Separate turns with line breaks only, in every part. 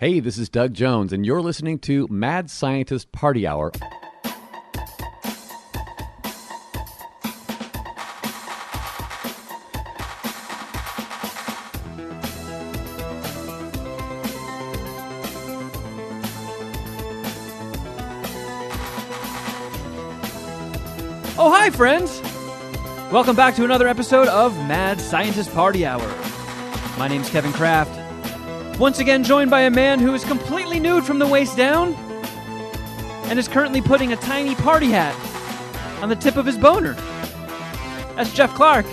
Hey, this is Doug Jones, and you're listening to Mad Scientist Party Hour.
Oh, hi, friends! Welcome back to another episode of Mad Scientist Party Hour. My name's Kevin Kraft. Once again, joined by a man who is completely nude from the waist down and is currently putting a tiny party hat on the tip of his boner. That's Jeff Clark,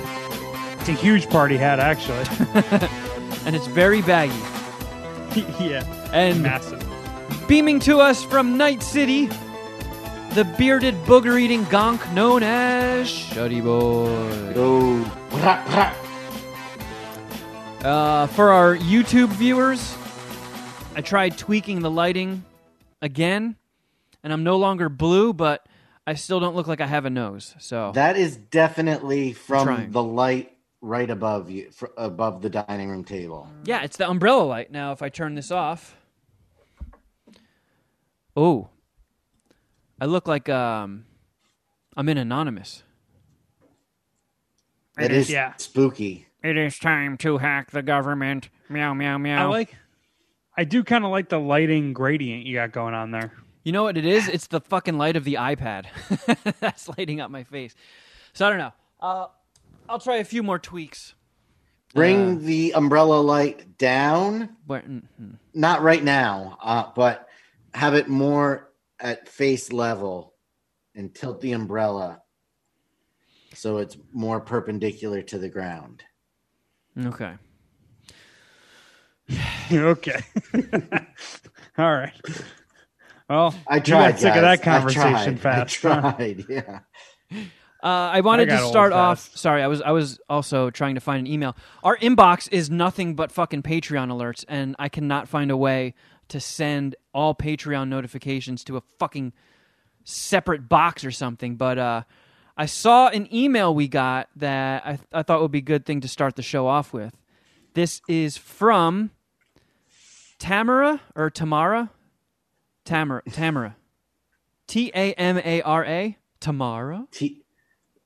It's a huge party hat, actually.
and it's very baggy.
yeah,
And
massive.
beaming to us from Night City, the bearded booger eating gonk known as Shuddy Boy.
Oh, rah, rah.
Uh, for our YouTube viewers, I tried tweaking the lighting again, and I'm no longer blue, but I still don't look like I have a nose. So
that is definitely from the light right above you, fr- above the dining room table.
yeah, it's the umbrella light. Now, if I turn this off, oh, I look like um, I'm in Anonymous.
It is
yeah.
spooky.
It is time to hack the government. Meow meow meow.
I like. I do kind of like the lighting gradient you got going on there.
You know what it is? It's the fucking light of the iPad that's lighting up my face. So I don't know. Uh, I'll try a few more tweaks.
Bring the umbrella light down,
Where, mm, mm.
not right now, uh, but have it more at face level and tilt the umbrella so it's more perpendicular to the ground.
Okay.
okay. All right. Well,
I tried.
got sick of
guys.
that conversation
I tried.
fast.
I
huh?
tried. Yeah.
Uh, I wanted
I
to start off.
fast.
Sorry, I was I was also trying to find an email. Our inbox is nothing but fucking Patreon alerts, and I cannot find a way to send all Patreon notifications to a fucking separate box or something. But uh, I saw an email we got that I, I thought would be a good thing to start the show off with. This is from Tamara or Tamara, Tamara, Tamara, T A M A R A, Tamara.
T-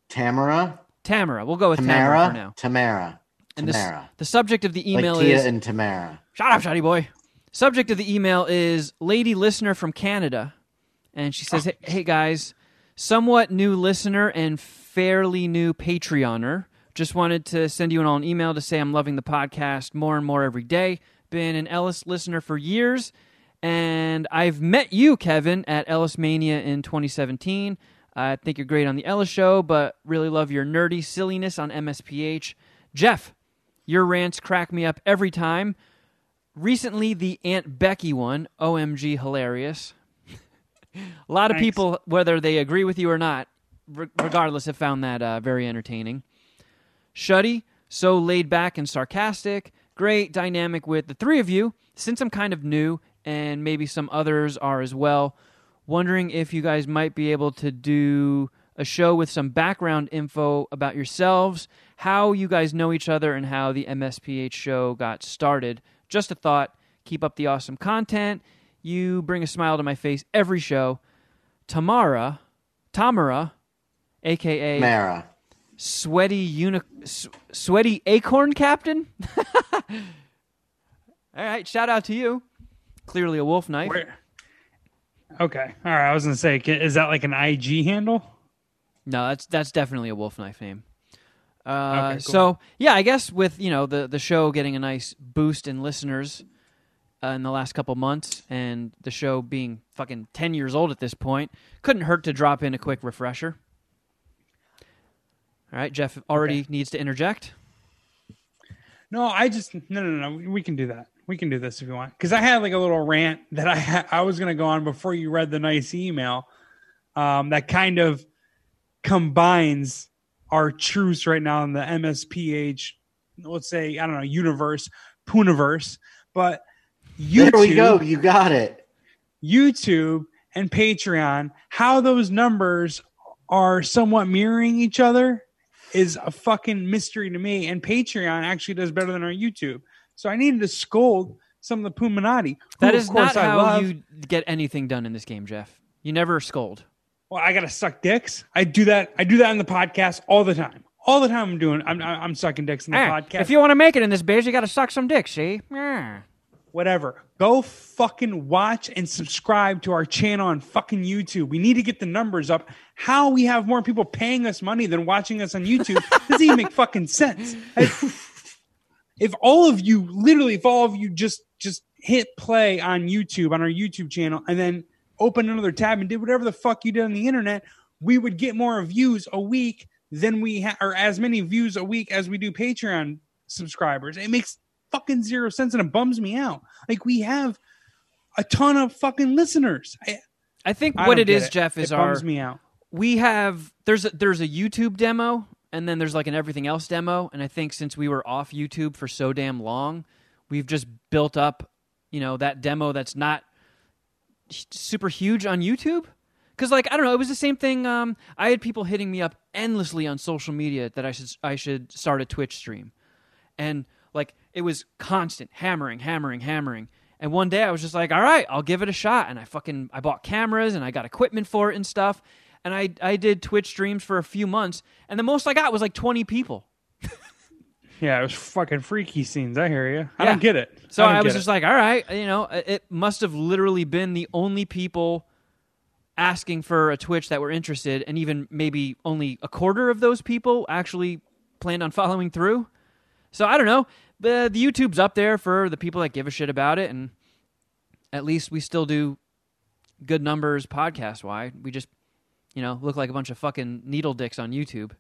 Tamara,
Tamara. We'll go with Tamara,
Tamara,
for now.
Tamara,
And this,
Tamara.
the subject of the
like
email
Tia
is
and Tamara.
Shut up, Shotty boy. Subject of the email is lady listener from Canada, and she says, ah. "Hey, hey guys, somewhat new listener and fairly new Patreoner. Just wanted to send you an email to say I'm loving the podcast more and more every day. Been an Ellis listener for years, and I've met you, Kevin, at Ellis Mania in 2017. I think you're great on the Ellis show, but really love your nerdy silliness on MSPH. Jeff, your rants crack me up every time. Recently, the Aunt Becky one, OMG hilarious. A lot of
Thanks.
people, whether they agree with you or not, re- regardless, have found that uh, very entertaining. Shuddy, so laid back and sarcastic. Great dynamic with the three of you. Since I'm kind of new, and maybe some others are as well, wondering if you guys might be able to do a show with some background info about yourselves, how you guys know each other, and how the MSPH show got started. Just a thought. Keep up the awesome content. You bring a smile to my face every show. Tamara, Tamara, aka
Mara.
sweaty uni- s- sweaty acorn captain. All right, shout out to you. Clearly a wolf knife.
Where? Okay. All right. I was gonna say, is that like an IG handle?
No, that's that's definitely a wolf knife name. Uh,
Okay, cool.
So yeah, I guess with you know the the show getting a nice boost in listeners uh, in the last couple months, and the show being fucking ten years old at this point, couldn't hurt to drop in a quick refresher. All right, Jeff already needs to interject.
No, I just no, no, no. We can do that. We can do this if you want. Because I had like a little rant that I ha- I was gonna go on before you read the nice email. Um, that kind of combines our truths right now in the MSPH, let's say I don't know universe, Puniverse, but YouTube,
There we go. You got it.
YouTube and Patreon, how those numbers are somewhat mirroring each other is a fucking mystery to me. And Patreon actually does better than our YouTube. So I needed to scold some of the Puminati. That is
That
of
is
course,
not
I
how
love.
you get anything done in this game, Jeff. You never scold.
Well, I gotta suck dicks. I do that. I do that in the podcast all the time. All the time I'm doing. I'm I'm sucking dicks in the eh, podcast.
If you want to make it in this biz, you got to suck some dicks. See? Yeah.
Whatever. Go fucking watch and subscribe to our channel on fucking YouTube. We need to get the numbers up. How we have more people paying us money than watching us on YouTube doesn't even make fucking sense. If, all of you, literally, if all of you just just hit play on YouTube on our YouTube channel and then open another tab and did whatever the fuck you did on the internet, we would get more views a week than we ha- or as many views a week as we do Patreon subscribers. It makes fucking zero sense and it bums me out. Like we have a ton of fucking listeners. I,
I think
I
what
don't
it Jeff, is
it
our
bums me out.
we have there's a, there's a YouTube demo and then there's like an everything else demo and I think since we were off YouTube for so damn long, we've just built up, you know, that demo that's not super huge on YouTube. Cuz like I don't know, it was the same thing um I had people hitting me up endlessly on social media that I should I should start a Twitch stream. And like it was constant hammering, hammering, hammering. And one day I was just like, all right, I'll give it a shot. And I fucking I bought cameras and I got equipment for it and stuff. And I I did Twitch streams for a few months, and the most I got was like twenty people.
Yeah, it was fucking freaky scenes. I hear you. I
Yeah.
don't get it.
So
don't
I, was just
it.
like, all right, you know, it must have literally been the only people asking for a Twitch that were interested, and even maybe only a quarter of those people actually planned on following through. So I don't know. The the YouTube's up there for the people that give a shit about it, and at least we still do good numbers podcast wide. We just you know look like a bunch of fucking needle dicks on YouTube.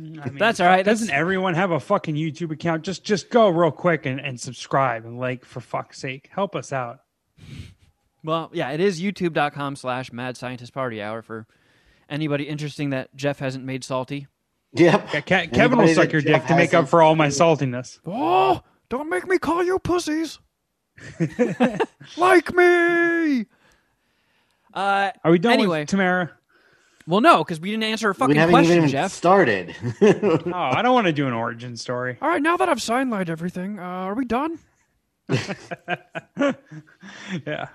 Mm, I mean,
That's all right.
Doesn't
That's-
everyone have a fucking YouTube account? Just just go real quick and, and subscribe and like for fuck's sake. Help us out.
Well, yeah, it is youtube.com slash mad scientist party hour for anybody interesting that Jeff hasn't made salty.
Yep.
Yeah, Ke- Kevin will suck your
Jeff
dick to make up for all my saltiness.
Oh, don't make me call you pussies. like me. Uh,
Are we done
Anyway.
with Tamara?
well, no, because we didn't answer a
We
fucking
haven't
question,
even
Jeff.
started.
Oh, I don't want to do an origin story.
All right, now that I've sign lined everything, uh, are we done?
Yeah.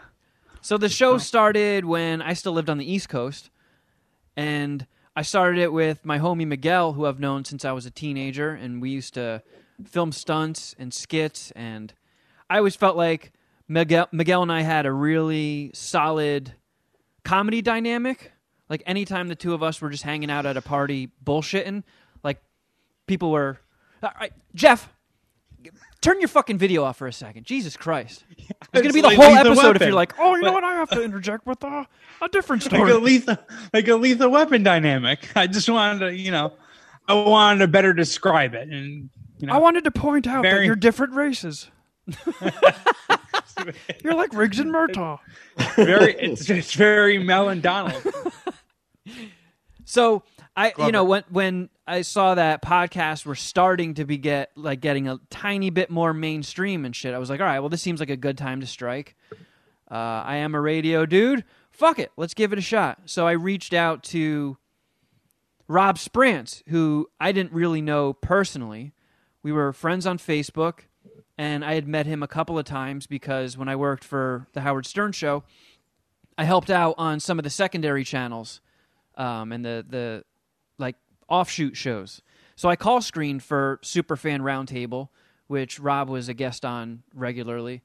So the show started when I still lived on the East Coast, and I started it with my homie Miguel, who I've known since I was a teenager, and we used to film stunts and skits, and I always felt like Miguel, Miguel and I had a really solid comedy dynamic. Like anytime the two of us were just hanging out at a party bullshitting, like people were, all right, Jeff. Turn your fucking video off for a second. Jesus Christ. It's going to be the
like
whole episode if you're like, oh, you know what? I have to interject with uh, a different story.
Like a lethal like a lethal weapon dynamic. I just wanted to, you know, I wanted to better describe it. And you know
I wanted to point out that you're different races. you're like Riggs and Murtaugh.
very it's it's very Mel and Donald.
So I, you know, when when I saw that podcasts were starting to be get like getting a tiny bit more mainstream and shit, I was like, all right, well, this seems like a good time to strike. Uh, I am a radio dude. Fuck it, let's give it a shot. So I reached out to Rob Sprance, who I didn't really know personally. We were friends on Facebook, and I had met him a couple of times because when I worked for the Howard Stern show, I helped out on some of the secondary channels um, and the the offshoot shows. So I call screened for Superfan Roundtable, which Rob was a guest on regularly.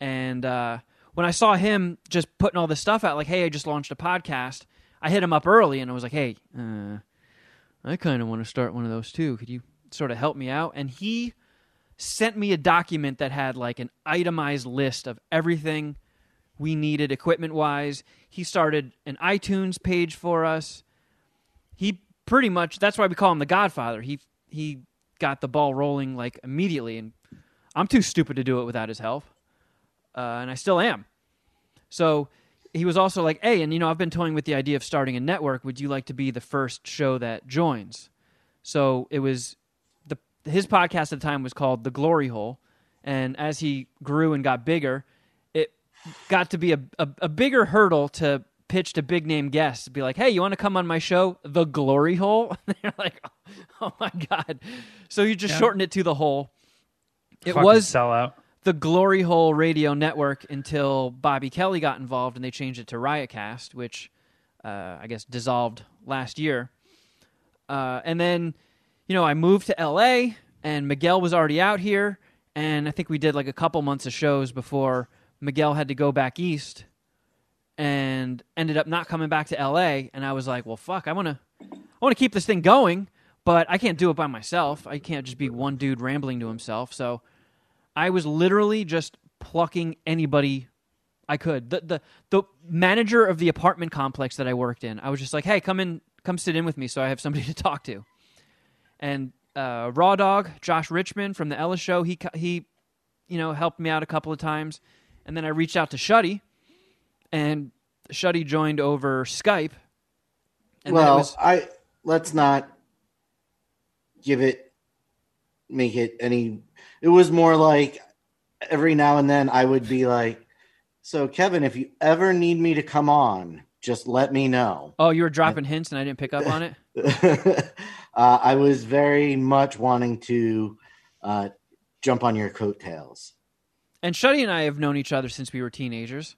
And uh, when I saw him just putting all this stuff out, like, "Hey, I just launched a podcast," I hit him up early and I was like, "Hey, uh, I kind of want to start one of those too. Could you sort of help me out?" And he sent me a document that had like an itemized list of everything we needed equipment wise. He started an iTunes page for us. He pretty much that's why we call him the Godfather. He he got the ball rolling like immediately, and I'm too stupid to do it without his help, uh, and I still am. So he was also like, "Hey, and you know, I've been toying with the idea of starting a network. Would you like to be the first show that joins?" So it was the his podcast at the time was called The Glory Hole, and as he grew and got bigger, it got to be a, a, a bigger hurdle to pitch a big name guests. Be like, hey, you want to come on my show, The Glory Hole? And they're like, oh my god. So you just
Yeah.
shortened it to the hole. It
Fucking
was
sell out.
the Glory Hole Radio Network until Bobby Kelly got involved and they changed it to Riotcast, which uh, I guess dissolved last year. Uh, and then, you know, I moved to LA and Miguel was already out here. And I think we did like a couple months of shows before Miguel had to go back east and ended up not coming back to LA. And I was like, well, fuck, I want to, I want to keep this thing going, but I can't do it by myself. I can't just be one dude rambling to himself. So I was literally just plucking anybody I could. The the the manager of the apartment complex that I worked in, I was just like, "Hey, come in, come sit in with me, so I have somebody to talk to." And uh, Raw Dog, Josh Richmond from the Ellis Show, he he, you know, helped me out a couple of times, and then I reached out to Shuddy, and Shuddy joined over Skype. And
well,
was,
I let's not give it make it any it was more like every now and then I would be like, So Kevin, if you ever need me to come on, just let me know.
oh, you were dropping hints, and I didn't pick up on it.
uh, I was very much wanting to uh, jump on your coattails.
And Shuddy and I have known each other since we were teenagers,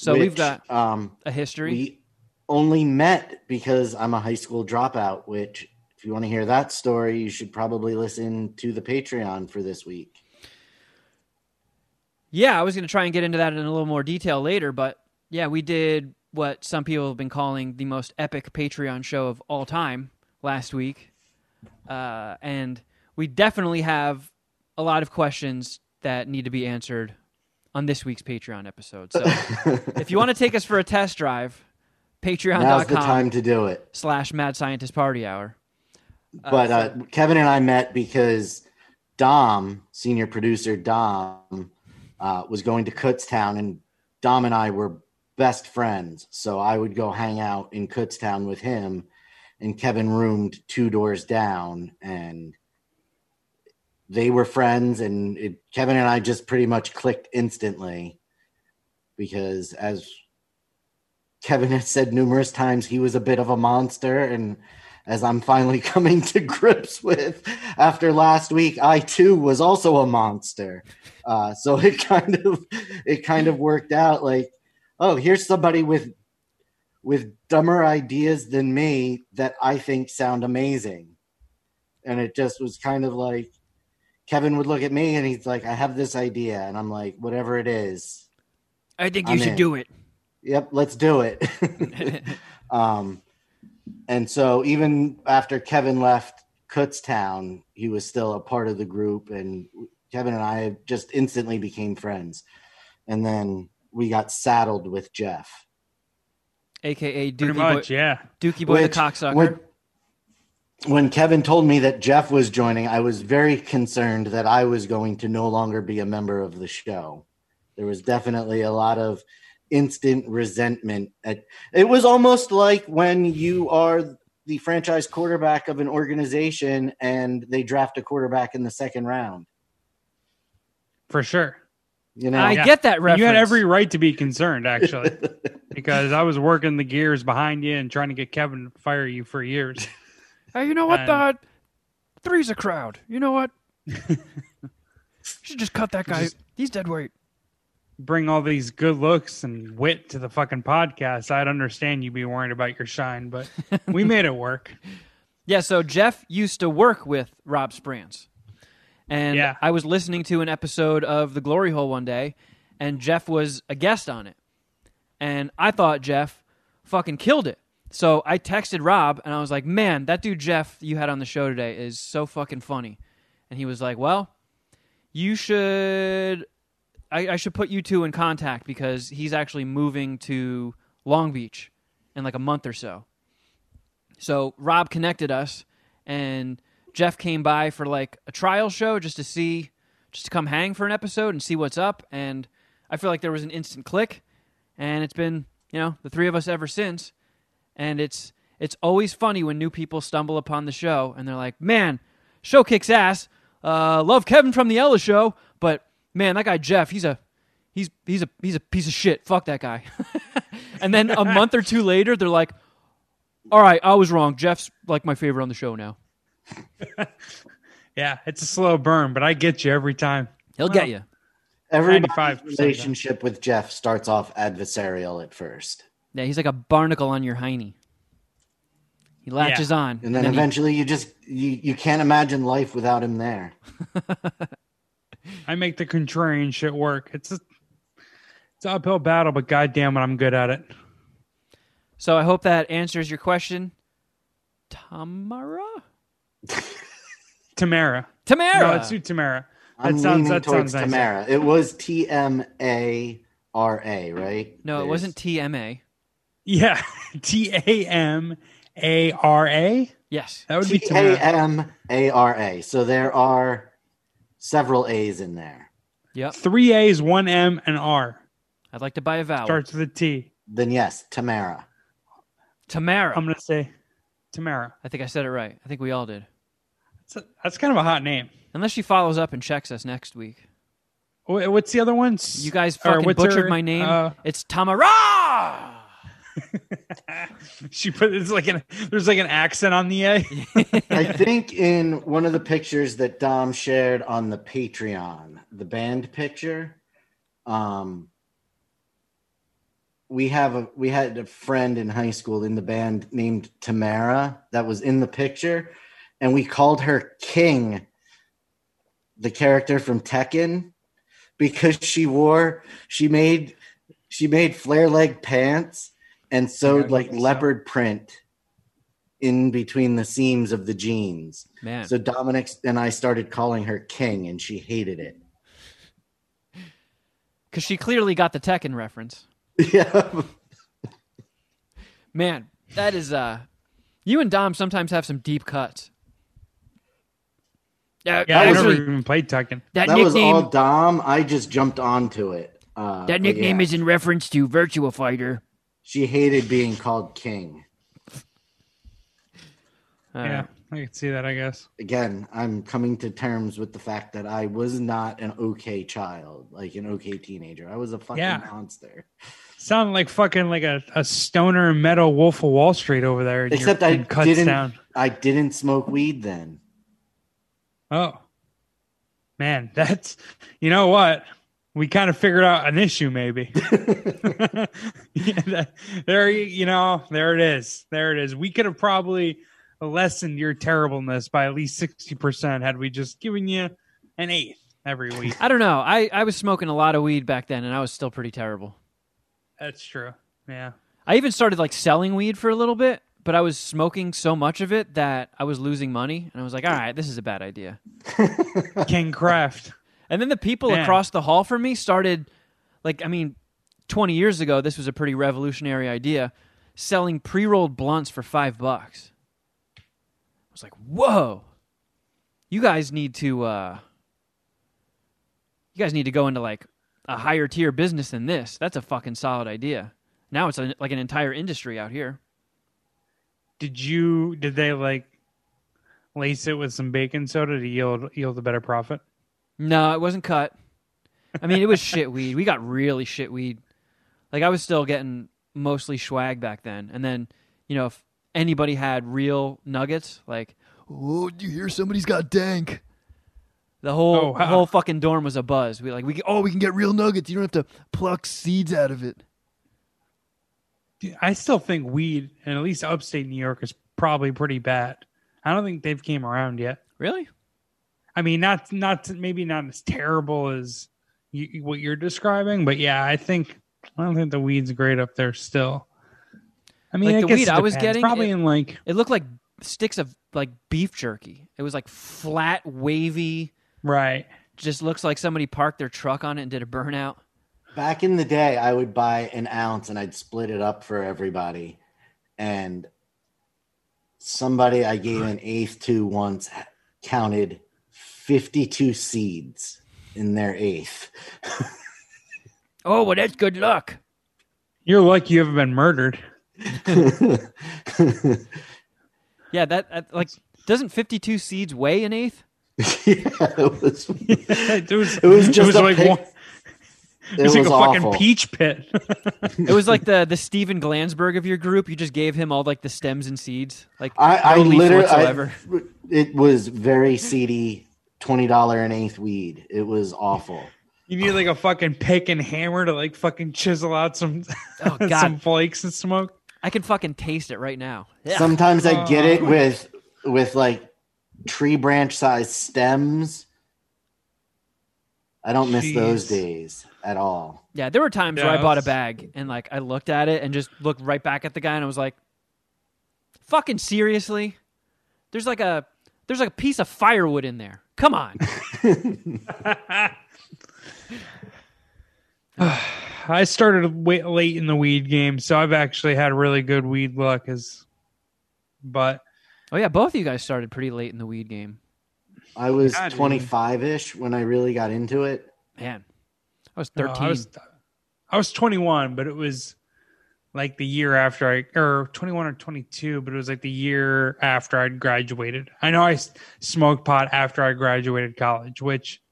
so we've got
um
a history.
we only met because I'm a high school dropout, which if you want to hear that story, you should probably listen to the Patreon for this week.
Yeah, I was going to try and get into that in a little more detail later, but yeah, we did what some people have been calling the most epic Patreon show of all time last week. Uh, and we definitely have a lot of questions that need to be answered on this week's Patreon episode. So if you want to take us for a test drive,
Now's the
patreon.com
time to do it.
slash mad scientist party hour.
But uh, Kevin and I met because Dom, senior producer Dom, uh, was going to Kutztown, and Dom and I were best friends. So I would go hang out in Kutztown with him, and Kevin roomed two doors down, and they were friends. And it, Kevin and I just pretty much clicked instantly because, as Kevin has said numerous times, he was a bit of a monster, and as I'm finally coming to grips with after last week, I too was also a monster. Uh, so it kind of it kind of worked out like, oh, here's somebody with with dumber ideas than me that I think sound amazing. And it just was kind of like Kevin would look at me and he's like, I have this idea. And I'm like, whatever it is,
I think you
I'm
should
in.
do it.
Yep, let's do it. um, and so even after Kevin left Kutztown, he was still a part of the group, and Kevin and I just instantly became friends. And then we got saddled with Jeff.
AKA
Pretty
Dookie
much,
Boy,
yeah.
Dookie Boy
Which-
the cocksucker.
When, when Kevin told me that Jeff was joining, I was very concerned that I was going to no longer be a member of the show. There was definitely a lot of instant resentment. At, it was almost like when you are the franchise quarterback of an organization and they draft a quarterback in the second round.
For sure.
You know,
I
Yeah.
get that reference.
You had every right to be concerned, actually, because I was working the gears behind you and trying to get Kevin to fire you for years.
Hey, you know what?
And-
Uh, three's a crowd. You know what? you should just cut that guy.
Just-
He's dead weight.
Bring all these good looks and wit to the fucking podcast. I'd understand you'd be worried about your shine, but we made it work.
Yeah, so Jeff used to work with Rob Sprance. And
Yeah.
I was listening to an episode of The Glory Hole one day, and Jeff was a guest on it. And I thought Jeff fucking killed it. So I texted Rob, and I was like, man, that dude Jeff you had on the show today is so fucking funny. And he was like, well, you should. I, I should put you two in contact because he's actually moving to Long Beach in like a month or so. So Rob connected us, and Jeff came by for like a trial show just to see, just to come hang for an episode and see what's up. And I feel like there was an instant click, and it's been you know the three of us ever since. And it's it's always funny when new people stumble upon the show and they're like, "Man, show kicks ass. Uh, love Kevin from the Ellis Show, but man, that guy Jeff, he's a he's he's a he's a piece of shit. Fuck that guy." and then a month or two later, they're like, "All right, I was wrong. Jeff's like my favorite on the show now.
Yeah, it's a slow burn, but I get you every time.
He'll get you."
Everybody's
95%
relationship with Jeff starts off adversarial at first.
Yeah, he's like a barnacle on your hiney. He latches on,
And then,
he-
eventually you just you, you can't imagine life without him there.
I make the contrarian shit work. It's a it's an uphill battle, but goddamn it, I'm good at it.
so I hope that answers your question, Tamara.
Tamara.
Tamara.
No, let's do Tamara.
I'm
That sounds
leaning
that
towards
sounds nice.
Tamara. It was T M A R A, right?
no, it
There's-
wasn't TMA.
Yeah, T A M A R A.
Yes.
That would be Tamara.
M A R A. So there are several A's in there.
Yep.
Three A's, one M, and R.
I'd like to buy a vowel.
Starts with a T.
Then yes, Tamara.
Tamara.
I'm gonna say Tamara.
I think I said it right. I think we all did.
That's, a, that's kind of a hot name.
Unless she follows up and checks us next week.
What's the other one? S-
You guys fucking butchered
her-
my name.
uh,
it's Tamara.
she put it's like an there's like an accent on the A.
I think in one of the pictures that Dom shared on the Patreon, the band picture, um, we have a we had a friend in high school in the band named Tamara that was in the picture, and we called her King, the character from Tekken, because she wore she made she made flare leg pants and sewed
gotta
like
look this
leopard print in between the seams of the jeans.
Man.
So Dominic and I started calling her King, and she hated it.
Because she clearly got the Tekken reference.
yeah,
Man, that is uh you and Dom sometimes have some deep cuts. Yeah,
Yeah, I never
actually,
even played Tekken.
that,
that was
nickname
all Dom. I just jumped onto it. Uh,
that nickname
yeah,
is in reference to Virtua Fighter.
She hated being called King.
All
yeah. I can see that. I guess.
Again, I'm coming to terms with the fact that I was not an okay child, like an okay teenager. I was a fucking
Yeah.
monster.
Sound like fucking like a, a stoner metal Wolf of Wall Street over there.
Except I
cuts
didn't.
down.
I didn't smoke weed then.
Oh, man, that's you know what we kind of figured out an issue maybe. yeah, that, there, you you know, there it is. There it is. We could have probably lessened your terribleness by at least sixty percent had we just given you an eighth every week.
I don't know. I, I was smoking a lot of weed back then and I was still pretty terrible.
That's true. Yeah.
I even started like selling weed for a little bit, but I was smoking so much of it that I was losing money and I was like, "All right, this is a bad idea."
King Craft.
And then the people
Man.
across the hall from me started, like, I mean, 20 years ago, this was a pretty revolutionary idea, selling pre rolled blunts for five bucks. I was like, whoa, you guys need to, uh, you guys need to go into like a higher tier business than this. That's a fucking solid idea. Now it's a, like an entire industry out here.
Did you? Did they like lace it with some baking soda to yield yield a better profit?
No, it wasn't cut. I mean, it was shit weed. We got really shit weed. Like I was still getting mostly swag back then. And then, you know, if anybody had real nuggets, like, oh, do you hear somebody's got dank? The whole
Oh,
the whole fucking dorm was a buzz. We like we oh we can get real nuggets. You don't have to pluck seeds out of it.
Dude, I still think weed, and at least upstate New York, is probably pretty bad. I don't think they've came around yet.
Really?
I mean, not not maybe not as terrible as you, what you're describing, but yeah, I think I don't think the weed's great up there still. I mean,
Like
I
the
guess
weed
it
I was getting,
probably
it-
in like
It looked like sticks of like beef jerky. It was like flat, wavy.
right.
Just looks like somebody parked their truck on it and did a burnout.
Back in the day, I would buy an ounce and I'd split it up for everybody. And somebody I gave an eighth to once counted 52 seeds in their eighth.
Oh, well, that's good luck.
You're lucky you haven't been murdered.
Yeah, that, that like doesn't fifty two seeds weigh an eighth?
yeah, it was,
it was
it was just a
like
pic-
one,
it
it was like a
awful.
fucking peach pit.
It was like the the Steven Glansberg of your group. You just gave him all like the stems and seeds, like
I, I
no leaf
literally. I, it was very seedy, twenty dollar an eighth weed. It was awful.
You need like a fucking pick and hammer to like fucking chisel out some
Oh
some flakes and smoke.
I can fucking taste it right now. Yeah.
Sometimes I get it
Oh.
with with like tree branch sized stems. I don't miss those days at all.
Yeah, there were times
Yeah,
where I bought a bag and like I looked at it and just looked right back at the guy and I was like, "Fucking seriously? There's like a there's like a piece of firewood in there. Come on."
I started way, late in the weed game, so I've actually had really good weed luck. As, but
oh yeah, both of you guys started pretty late in the weed game.
I was 25 ish when I really got into it.
Man, I was
no,
13.
I was I was 21, but it was like the year after I or 21 or 22, but it was like the year after I'd graduated. I know I smoked pot after I graduated college, which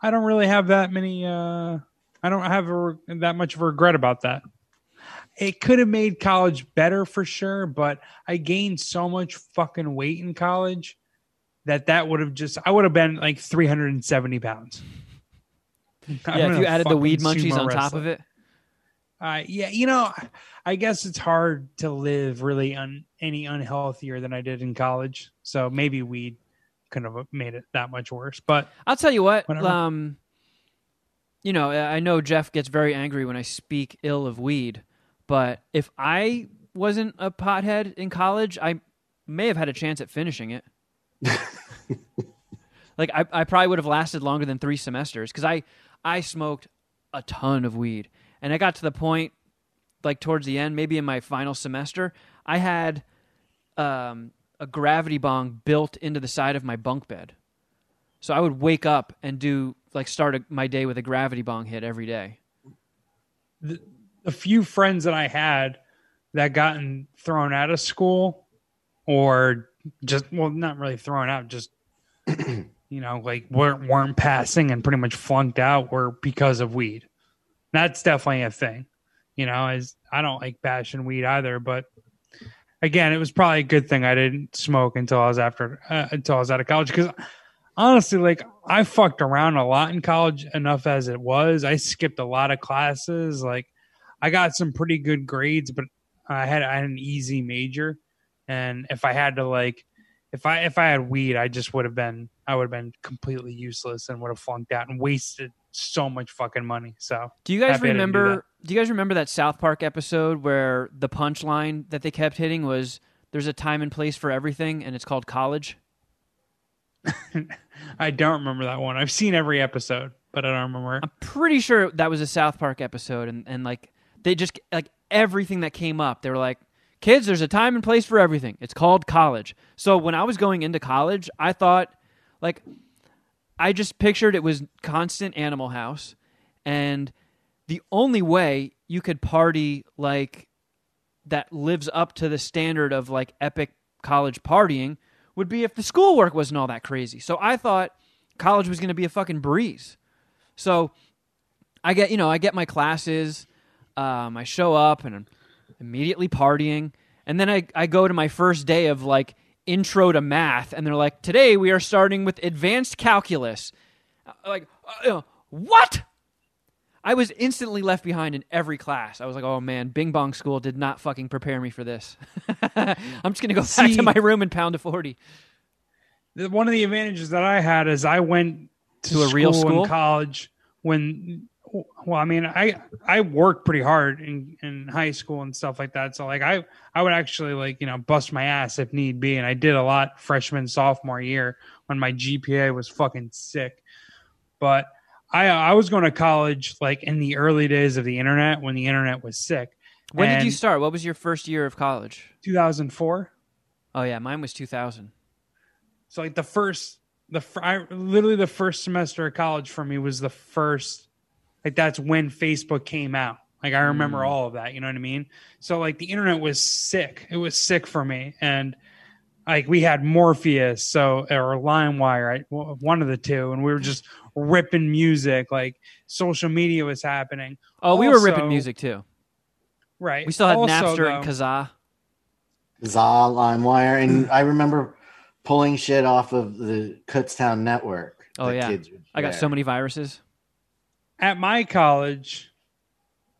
I don't really have that many. uh I don't have a, that much of a regret about that. It could have made college better for sure, but I gained so much fucking weight in college that that would have just I would have been like 370 pounds.
yeah, if you added the weed munchies on top of it.
Uh, yeah, you know, I guess it's hard to live really un, any unhealthier than I did in college. So maybe weed could have made it that much worse. But
I'll tell you what.
Whatever.
Um, you know, I know Jeff gets very angry when I speak ill of weed, but if I wasn't a pothead in college, I may have had a chance at finishing it. like I, I probably would have lasted longer than three semesters because I, I smoked a ton of weed, and I got to the point, like towards the end, maybe in my final semester, I had, um, a gravity bong built into the side of my bunk bed. So I would wake up and do like start a, my day with a gravity bong hit every day.
a few friends that I had that gotten thrown out of school or just well, not really thrown out, just you know, like weren't weren't passing and pretty much flunked out were because of weed. That's definitely a thing. You know, as I don't like bashing weed either, but again, it was probably a good thing I didn't smoke until I was after uh, until I was out of college because honestly, like I fucked around a lot in college enough as it was. I skipped a lot of classes. Like I got some pretty good grades, but I had I had an easy major, and if I had to like, if I if I had weed, I just would have been I would have been completely useless and would have flunked out and wasted so much fucking money. So
Do you guys
Happy do
remember? Do, you guys remember that South Park episode where the punchline that they kept hitting was "There's a time and place for everything," and it's called college.
I don't remember that one. I've seen every episode, but I don't remember.
I'm pretty sure that was a South Park episode, and and like they just like everything that came up, they were like, "Kids, there's a time and place for everything. It's called college." So when I was going into college, I thought, like, I just pictured it was constant Animal House, and the only way you could party like that lives up to the standard of like epic college partying would be if the schoolwork wasn't all that crazy. So I thought college was going to be a fucking breeze. So I get, you know, I get my classes, um, I show up and I'm immediately partying. And then I, I go to my first day of like intro to math, and they're like, today we are starting with advanced calculus. Uh, Like, uh, what? I was instantly left behind in every class. I was like, oh man, Bing Bong School did not fucking prepare me for this. I'm just going to go back
See-
to my room and pound a 40.
One of the advantages that I had is I went to,
To a real
school
school?
in college when well I mean I I worked pretty hard in in high school and stuff like that so like I I would actually like you know bust my ass if need be and I did a lot freshman sophomore year when my GPA was fucking sick but I I was going to college like in the early days of the internet when the internet was sick
When did you start? What was your first year of college?
2004
Oh yeah, mine was 2000.
So like the first, the I, literally the first semester of college for me was the first, like that's when Facebook came out. Like I remember
Mm.
all of that. You know what I mean? So like the internet was sick. It was sick for me, and like we had Morpheus, so or LimeWire, right? One of the two, and we were just ripping music. Like social media was happening.
Oh, we were ripping music too.
Right.
We still had
Also,
Napster and
though-
Kazaa.
Za, LimeWire, and I remember pulling shit off of the Kutztown network.
Oh yeah,
kids
I got so many viruses.
At my college,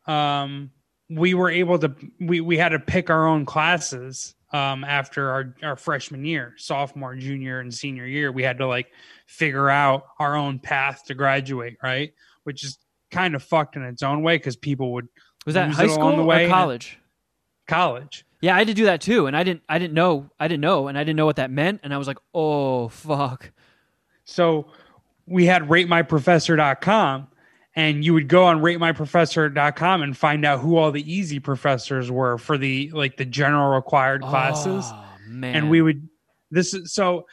um, we were able to we we had to pick our own classes um after our our freshman year, sophomore, junior, and senior year. We had to like figure out our own path to graduate, right? Which is kind of fucked in its own way because people would
Was that high school
the way
or college?
college.
Yeah, I had to do that too, and I didn't. I didn't know. I didn't know, and I didn't know what that meant, and I was like, "Oh fuck!"
So we had ratemyprofessor.com and you would go on ratemyprofessor.com and find out who all the easy professors were for the like the general required classes.
Oh, man,
and we would this is so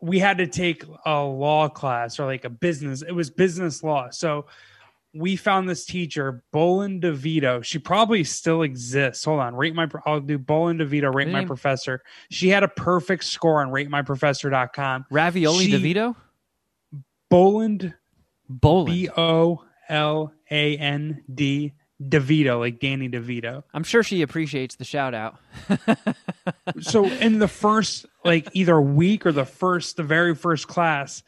we had to take a law class or like a business it was business law. So we found this teacher bolin devito. She probably still exists. Hold on rate my i'll do bolin devito rate my professor. She had a perfect score on ratemyprofessor.com
ravioli
she-
DeVito,
boland
Bolin.
b-o-l-a-n-d devito like danny devito
I'm sure she appreciates the shout out.
so in the first like either week or the first the very first class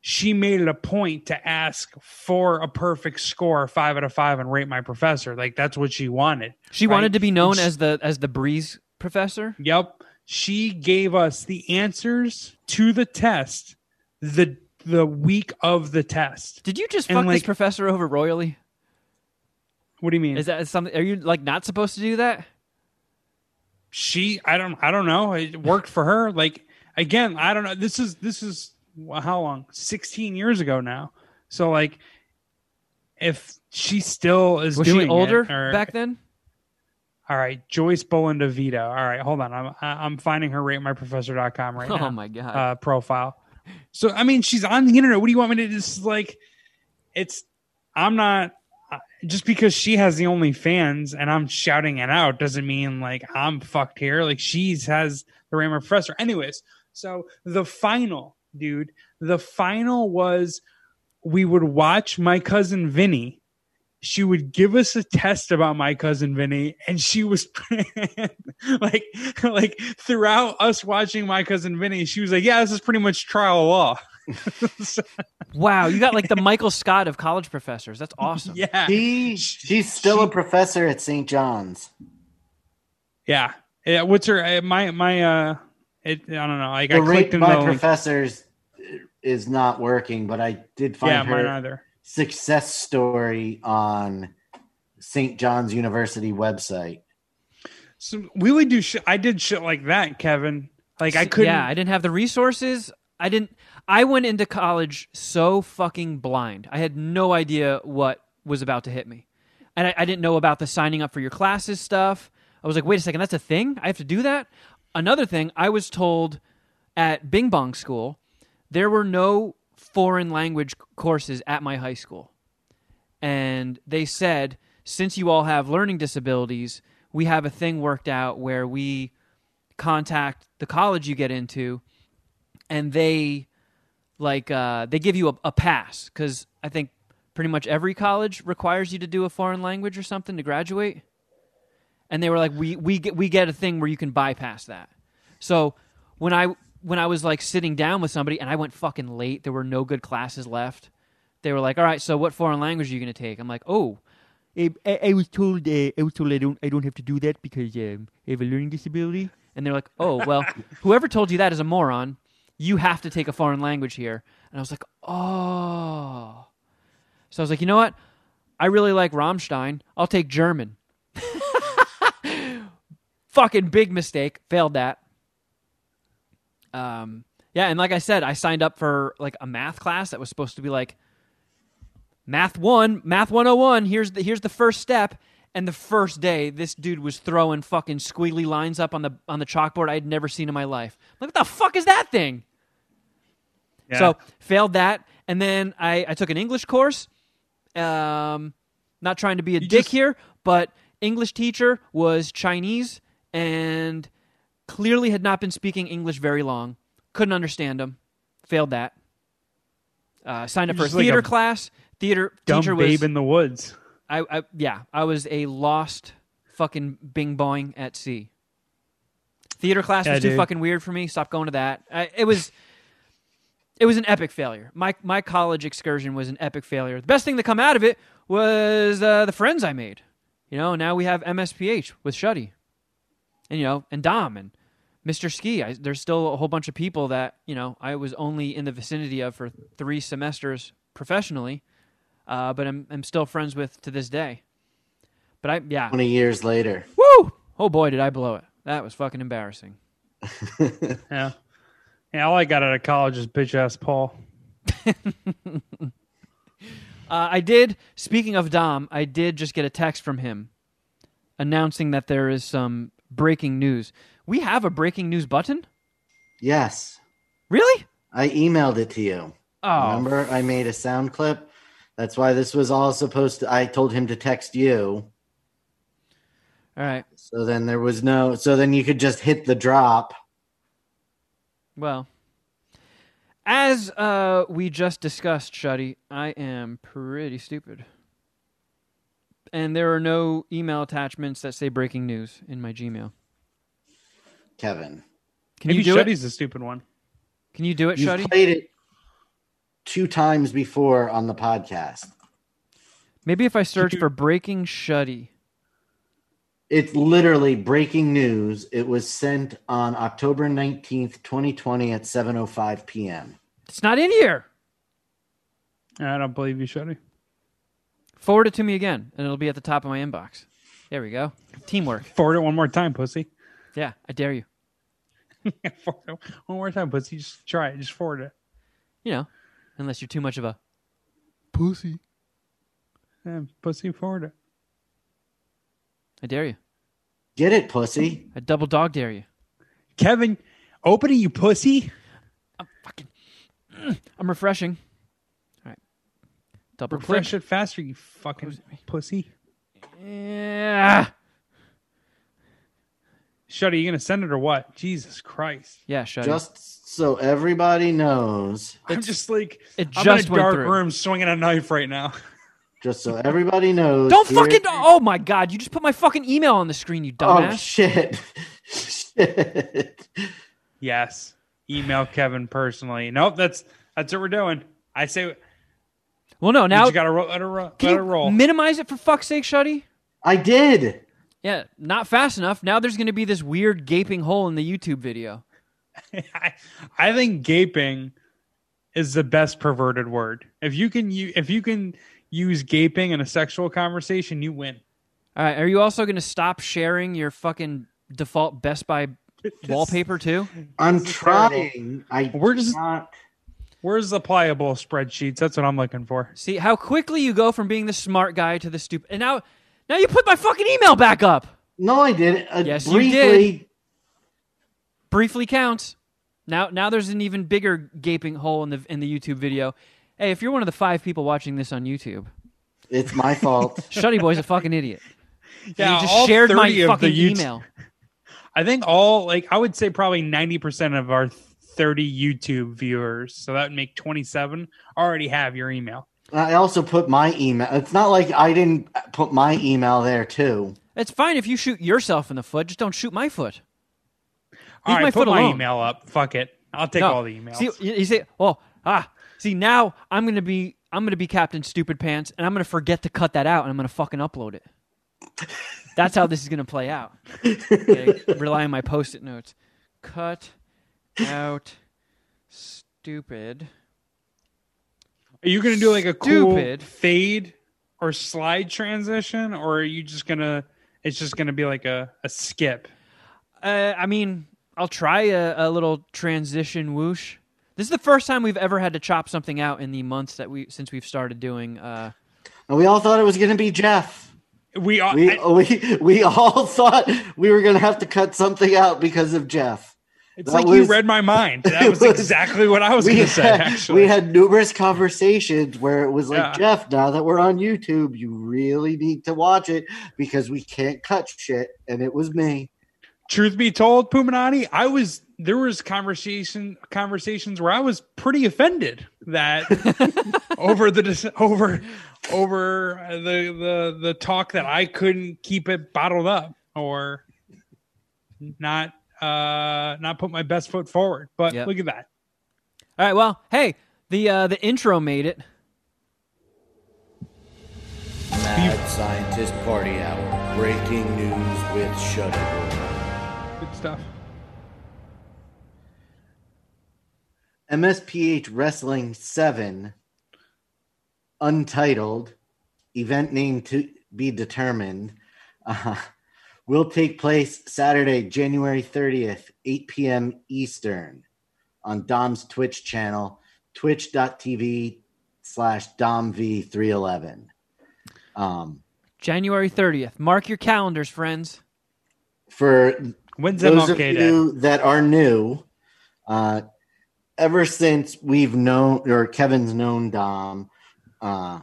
she made it a point to ask for a perfect score five out of five and rate my professor like that's what she wanted
She
right?
wanted to be known
She-
as the as the breeze professor.
yep she gave us the answers to the test the the week of the test
Did you just
And,
fuck this professor over royally?
what do you mean
Is that something? Are you like not supposed to do that?
she i don't i don't know it worked for her like again i don't know this is this is how long 16 years ago now so like if she still is
Was
doing
she
it,
older
or-
back then?
all right joyce boland devito all right hold on i'm i'm finding her ratemyprofessor.com right
oh
now Oh
my god!
uh profile so i mean she's on the internet. What do you want me to just like it's i'm not just because she has the only fans and i'm shouting it out doesn't mean like i'm fucked here. Like she's has the Rammer professor anyways so the final dude the final was we would watch my cousin vinny she would give us a test about my cousin Vinny, and she was like, like throughout us watching my cousin Vinny, she was like, "Yeah, this is pretty much trial law." So,
wow, you got like the Michael Scott of college professors. That's awesome.
yeah,
She, she's still
she-
a professor at St. John's.
yeah, yeah. What's her? uh, My my uh, it, I don't know. Like I
The
clicked in
my
the link.
professors is not working, but I did find
Yeah, mine either.
Success story on St. John's University website.
So we would do shit. I did shit like that, Kevin. Like I couldn't.
Yeah, I didn't have the resources. I didn't. I went into college so fucking blind. I had no idea what was about to hit me, and I, I didn't know about the signing up for your classes stuff. I was like, wait a second, that's a thing. I have to do that. Another thing, I was told at Bing Bong School there were no foreign language courses at my high school, and they said since you all have learning disabilities, we have a thing worked out where we contact the college you get into and they like uh, they give you a, a pass. Because i think pretty much every college requires you to do a foreign language or something to graduate. And they were like we, we get we get a thing where you can bypass that. So when i when i was like sitting down with somebody and i went fucking late there were no good classes left they were like all right so what foreign language are you going to take i'm like oh I, I, was told uh, I was told I don't I don't have to do that because um, I have a learning disability. And they're like, oh well, whoever told you that is a moron. You have to take a foreign language here. And I was like, oh. So I was like, you know what? I really like Rammstein. I'll take German. Fucking big mistake. Failed that. Um, yeah, and like I said, I signed up for like a math class that was supposed to be like math one, math 101. Here's the here's the first step. And the first day, this dude was throwing fucking squiggly lines up on the on the chalkboard I had never seen in my life. I'm like, what the fuck is that thing?
Yeah.
So failed that, and then I, I took an English course. Um, not trying to be a
You
dick
just-
here, but English teacher was Chinese and clearly had not been speaking English very long. Couldn't understand him. Failed that. Uh, signed up
You're
for a
just like
theater
a
class. Theater
dumb
teacher
babe
was
in the woods.
I, I yeah, I was a lost fucking bing boing at sea. Theater class
Yeah,
was too
dude.
fucking weird for me. Stop going to that. I, it was it was an epic failure. My my college excursion was an epic failure. The best thing to come out of it was uh, the friends I made. You know, now we have MSPH with Shuddy, and you know, and Dom and Mr. Ski. I, there's still a whole bunch of people that you know I was only in the vicinity of for three semesters professionally, uh, but I'm I'm still friends with to this day. But I yeah,
20 years later.
woo! Oh boy, did I blow it. That was fucking embarrassing.
Yeah. Yeah, all I got out of college is bitch ass Paul.
Uh, I did. Speaking of Dom, I did just get a text from him announcing that there is some breaking news. We have a breaking news button.
Yes.
Really?
I emailed it to you.
Oh,
Remember, I made a sound clip. That's why this was all supposed to. I told him to text you.
all right.
So then there was no. So then you could just hit the drop.
Well, as uh, we just discussed, Shuddy, I am pretty stupid. And there are no email attachments that say breaking news in my Gmail.
Kevin,
Can
Maybe
you do it?
Shuddy's the stupid one.
Can you do it,
you've
Shuddy?
played it two times before on the podcast.
Maybe if I search for breaking Shuddy.
It's literally breaking news. It was sent on October 19th, 2020 at 7:05 p.m.
It's not in here.
I don't believe you, Shuddy.
Forward it to me again, and it'll be at the top of my inbox. There we go. Teamwork.
Forward it one more time, pussy.
Yeah, I dare you.
forward it one more time, pussy. Just try it. Just forward it.
You know, unless you're too much of a pussy.
Yeah, pussy, forward it.
I dare you.
Get it, pussy.
I double dog dare you.
Kevin, open it, you pussy.
I'm fucking. I'm refreshing. All right. Double
Refresh
click.
it faster, you fucking pussy.
Yeah.
Shuddy, you gonna send it or what? Jesus Christ.
Yeah, shut
Just so everybody knows,
I'm just like
It
I'm
just
in a
went
dark
through.
room swinging a knife right now.
just so everybody knows.
Don't
here-
fucking. Oh my god! You just put my fucking email on the screen, you
Oh
dumbass.
shit! shit.
Yes. Email Kevin personally. Nope, that's that's what we're doing. I say
well, no.
now
Now
you gotta roll let it roll.
can
Let
you
roll.
minimize it for fuck's sake, Shuddy?
I did.
Yeah, not fast enough. Now there's going to be this weird gaping hole in the YouTube video.
I, I think gaping is the best perverted word. If you can you if you can use gaping in a sexual conversation, you win.
All right. Are you also going to stop sharing your fucking default Best Buy wallpaper too?
I'm
This is terrible.
trying. I
We're just-
not.
Where's the pliable spreadsheets? That's what I'm looking for.
See how quickly you go from being the smart guy to the stupid. And now, now you put my fucking email back up.
No, I did. Uh,
Yes, you
briefly,
Briefly counts. Now, now there's an even bigger gaping hole in the in the YouTube video. Hey, if you're one of the five people watching this on YouTube,
It's my fault.
Shuddy Boy's a fucking idiot.
Yeah,
he just
all
shared my
30 of the
fucking
YouTube-
email.
I think all like I would say probably 90% of our 30 YouTube viewers, so that would make 27 already have your email.
I also put my email. It's not like I didn't put my email there too.
It's fine if you shoot yourself in the foot. Just don't shoot my foot.
All
Leave
right,
my
put
foot
my
alone.
email up. Fuck it. I'll take
No.
all the emails.
See, you, you say, "Oh, ah, see now I'm gonna be I'm gonna be Captain Stupid Pants, and I'm gonna forget to cut that out, and I'm gonna fucking upload it." That's how this is gonna play out. Okay, rely on my post-it notes. Cut out stupid.
Are you going to do like a cool
Stupid.
fade or slide transition, or are you just gonna? It's just gonna be like a, a skip.
Uh, I mean, I'll try a, a little transition whoosh. This is the first time we've ever had to chop something out in the months that we since we've started doing. Uh,
And we all thought it was going to be Jeff.
We are.
We
I-
we we all thought we were going to have to cut something out because of Jeff.
It's
that
like you read my mind. That was
was-
exactly what I was going to say. Actually,
we had numerous conversations where it was like,
Yeah.
Jeff, now that we're on YouTube, you really need to watch it because we can't cut shit. And it was me.
truth be told, Puminati, I was there was conversation conversations where I was pretty offended that over the over over the the the talk that I couldn't keep it bottled up or not uh not put my best foot forward. But
Yep.
look at that.
All right. Well, hey, the uh, the intro made it.
Mad Scientist Party Hour. Breaking news with Shuddy Boy.
Good stuff.
MSPH Wrestling 7, untitled, event name to be determined, uh, will take place Saturday, January 30th, 8 p.m. Eastern on Dom's Twitch channel, twitch.tv slash domv311. Um,
January 30th. Mark your calendars, friends.
for
When's
those of
MLK Day?
you that are new, uh, ever since we've known or Kevin's known Dom, uh,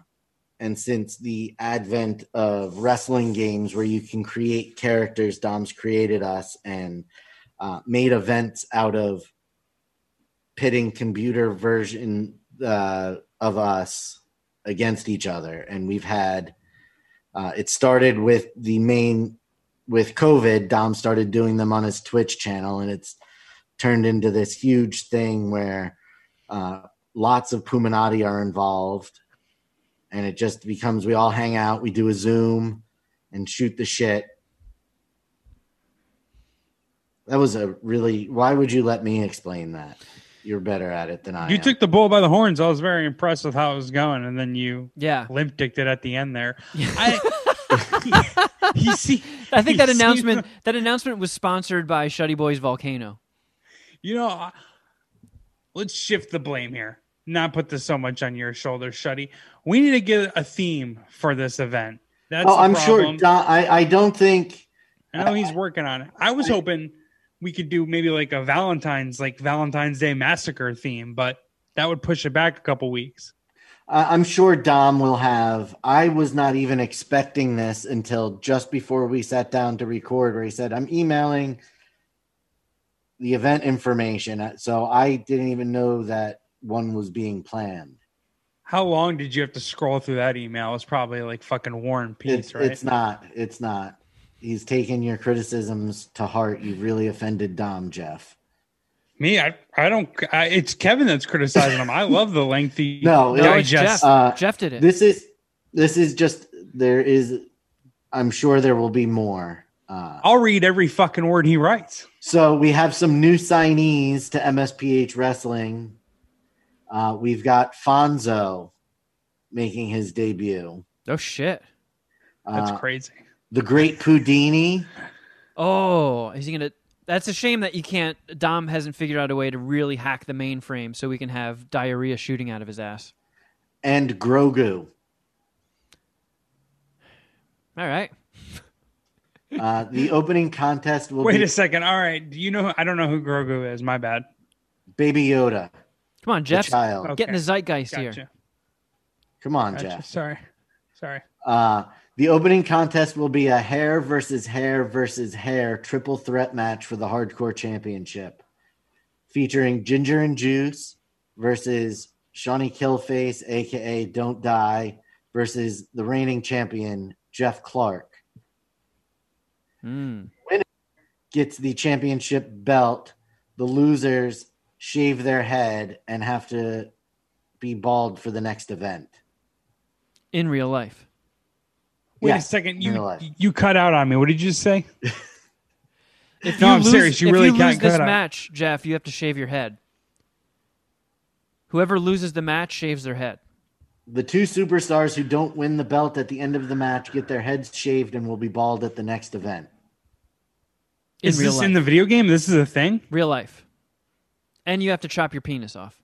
and since the advent of wrestling games where you can create characters, Dom's created us and uh, made events out of pitting computer version uh, of us against each other, and we've had. Uh, it started with the main with COVID, Dom started doing them on his Twitch channel, and it's turned into this huge thing where uh, lots of Puminati are involved, and it just becomes we all hang out, we do a Zoom, and shoot the shit. That was a really. Why would you let me explain that? You're better at it than I.
You
am.
took the bull by the horns. I was very impressed with how it was going, and then you
Yeah.
limp dicked it at the end there. I, you see,
I think that
you see-
announcement that announcement was sponsored by Shuddy Boys Volcano.
You know, I- let's shift the blame here. Not put this so much on your shoulders, Shuddy. We need to get a theme for this event. That's
oh, I'm sure. Dom, I I don't think.
I know he's working on it. I was hoping we could do maybe like a Valentine's, like Valentine's Day massacre theme, but that would push it back a couple weeks.
I'm sure Dom will have. I was not even expecting this until just before we sat down to record, where he said, I'm emailing the event information. So I didn't even know that one was being planned.
How long did you have to scroll through that email? It's probably like fucking War and Peace,
It's,
right?
it's not. It's not. He's taken your criticisms to heart. You've really offended Dom, Jeff.
Me, I, I don't. I, it's Kevin that's criticizing him. I love the lengthy.
No,
No, it's. Jeff.
Uh,
Jeff did it.
This is this is just there is. I'm sure there will be more. Uh,
I'll read every fucking word he writes.
So we have some new signees to MSPH Wrestling. Uh, we've got Fonzo making his debut.
oh shit.
That's
Uh,
crazy.
the Great Pudini.
Oh, is he gonna? That's a shame that you can't. Dom hasn't figured out a way to really hack the mainframe so we can have diarrhea shooting out of his ass.
and Grogu.
All right.
Uh, the opening contest will
Wait
be
a second. All right. Do you know? I don't know who Grogu is. My bad.
Baby Yoda,
Come on, Jeff.
child.
Okay.
Getting the zeitgeist
Gotcha.
here.
Come on,
Gotcha.
Jeff.
Sorry. Sorry.
Uh, the opening contest will be a hair versus hair versus hair triple threat match for the Hardcore Championship, featuring Ginger and Juice versus Shawnee Killface, aka Don't Die, versus the reigning champion Jeff Clark.
Mm.
Gets the championship belt. The losers shave their head and have to be bald for the next event.
In real life.
Wait
Yeah,
a second. You you cut out on me. What did you just say?
If
No,
you
I'm
lose,
serious. You
if
really
you
can't
lose this
out.
match, Jeff, you have to shave your head. Whoever loses the match shaves their head.
The two superstars who don't win the belt at the end of the match get their heads shaved and will be bald at the next event.
In
is
real
this
life.
in the video game? This is a thing.
real life. And you have to chop your penis off.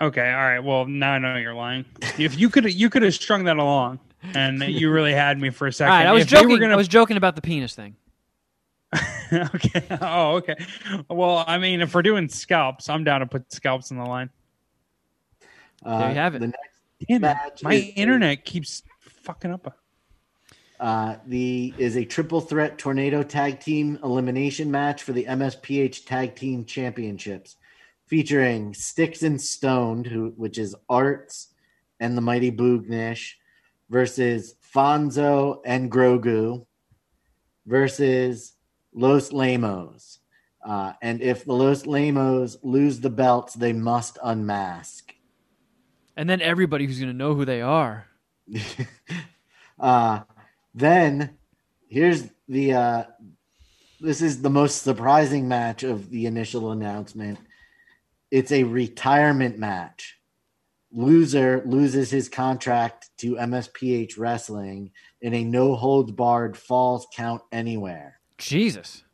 Okay. All right. Well, now I know you're lying. If you could, you could have strung that along, and you really had me for a second.
right, I was
If
joking.
Gonna...
I was joking about the penis thing.
okay. Oh, okay. Well, I mean, if we're doing scalps, I'm down to put scalps on the line.
Uh,
There you have it.
The next,
Damn it. My internet keeps fucking up.
Uh, the is a triple threat tornado tag team elimination match for the MSPH Tag Team Championships, featuring Sticks and Stoned, who which is Arts and the Mighty Boognish, versus Fonzo and Grogu, versus Los Lamos. Uh, and if the Los Lamos lose the belts, they must unmask.
And then everybody who's going to know who they are.
uh, then here's the uh, this is the most surprising match of the initial announcement. It's a retirement match. Loser loses his contract to MSPH Wrestling in a no holds barred falls count anywhere.
Jesus.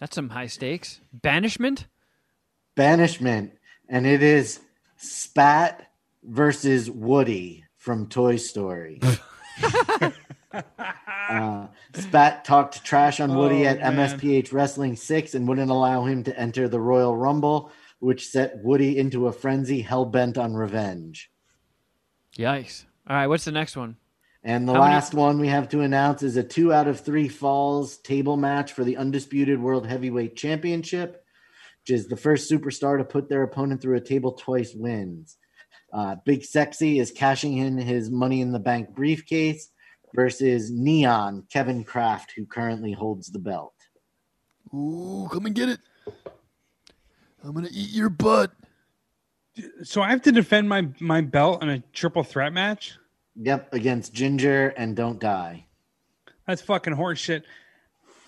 That's some high stakes. Banishment?
Banishment. And it is Spat versus Woody from Toy Story. uh, Spat talked trash on Woody
Oh,
at
man.
MSPH Wrestling 6 and wouldn't allow him to enter the Royal Rumble, which set Woody into a frenzy hell bent on revenge.
Yikes. All right, what's the next one?
And the
How many-
last one we have to announce is a two out of three falls table match for the Undisputed World Heavyweight Championship, which is the first superstar to put their opponent through a table twice wins. Uh, Big Sexy is cashing in his Money in the Bank briefcase versus Neon Kevin Kraft, who currently holds the belt.
Ooh, come and get it. I'm gonna eat your butt.
So I have to defend my my belt in a triple threat match.
Yep, against Ginger and Don't Die.
That's fucking horseshit.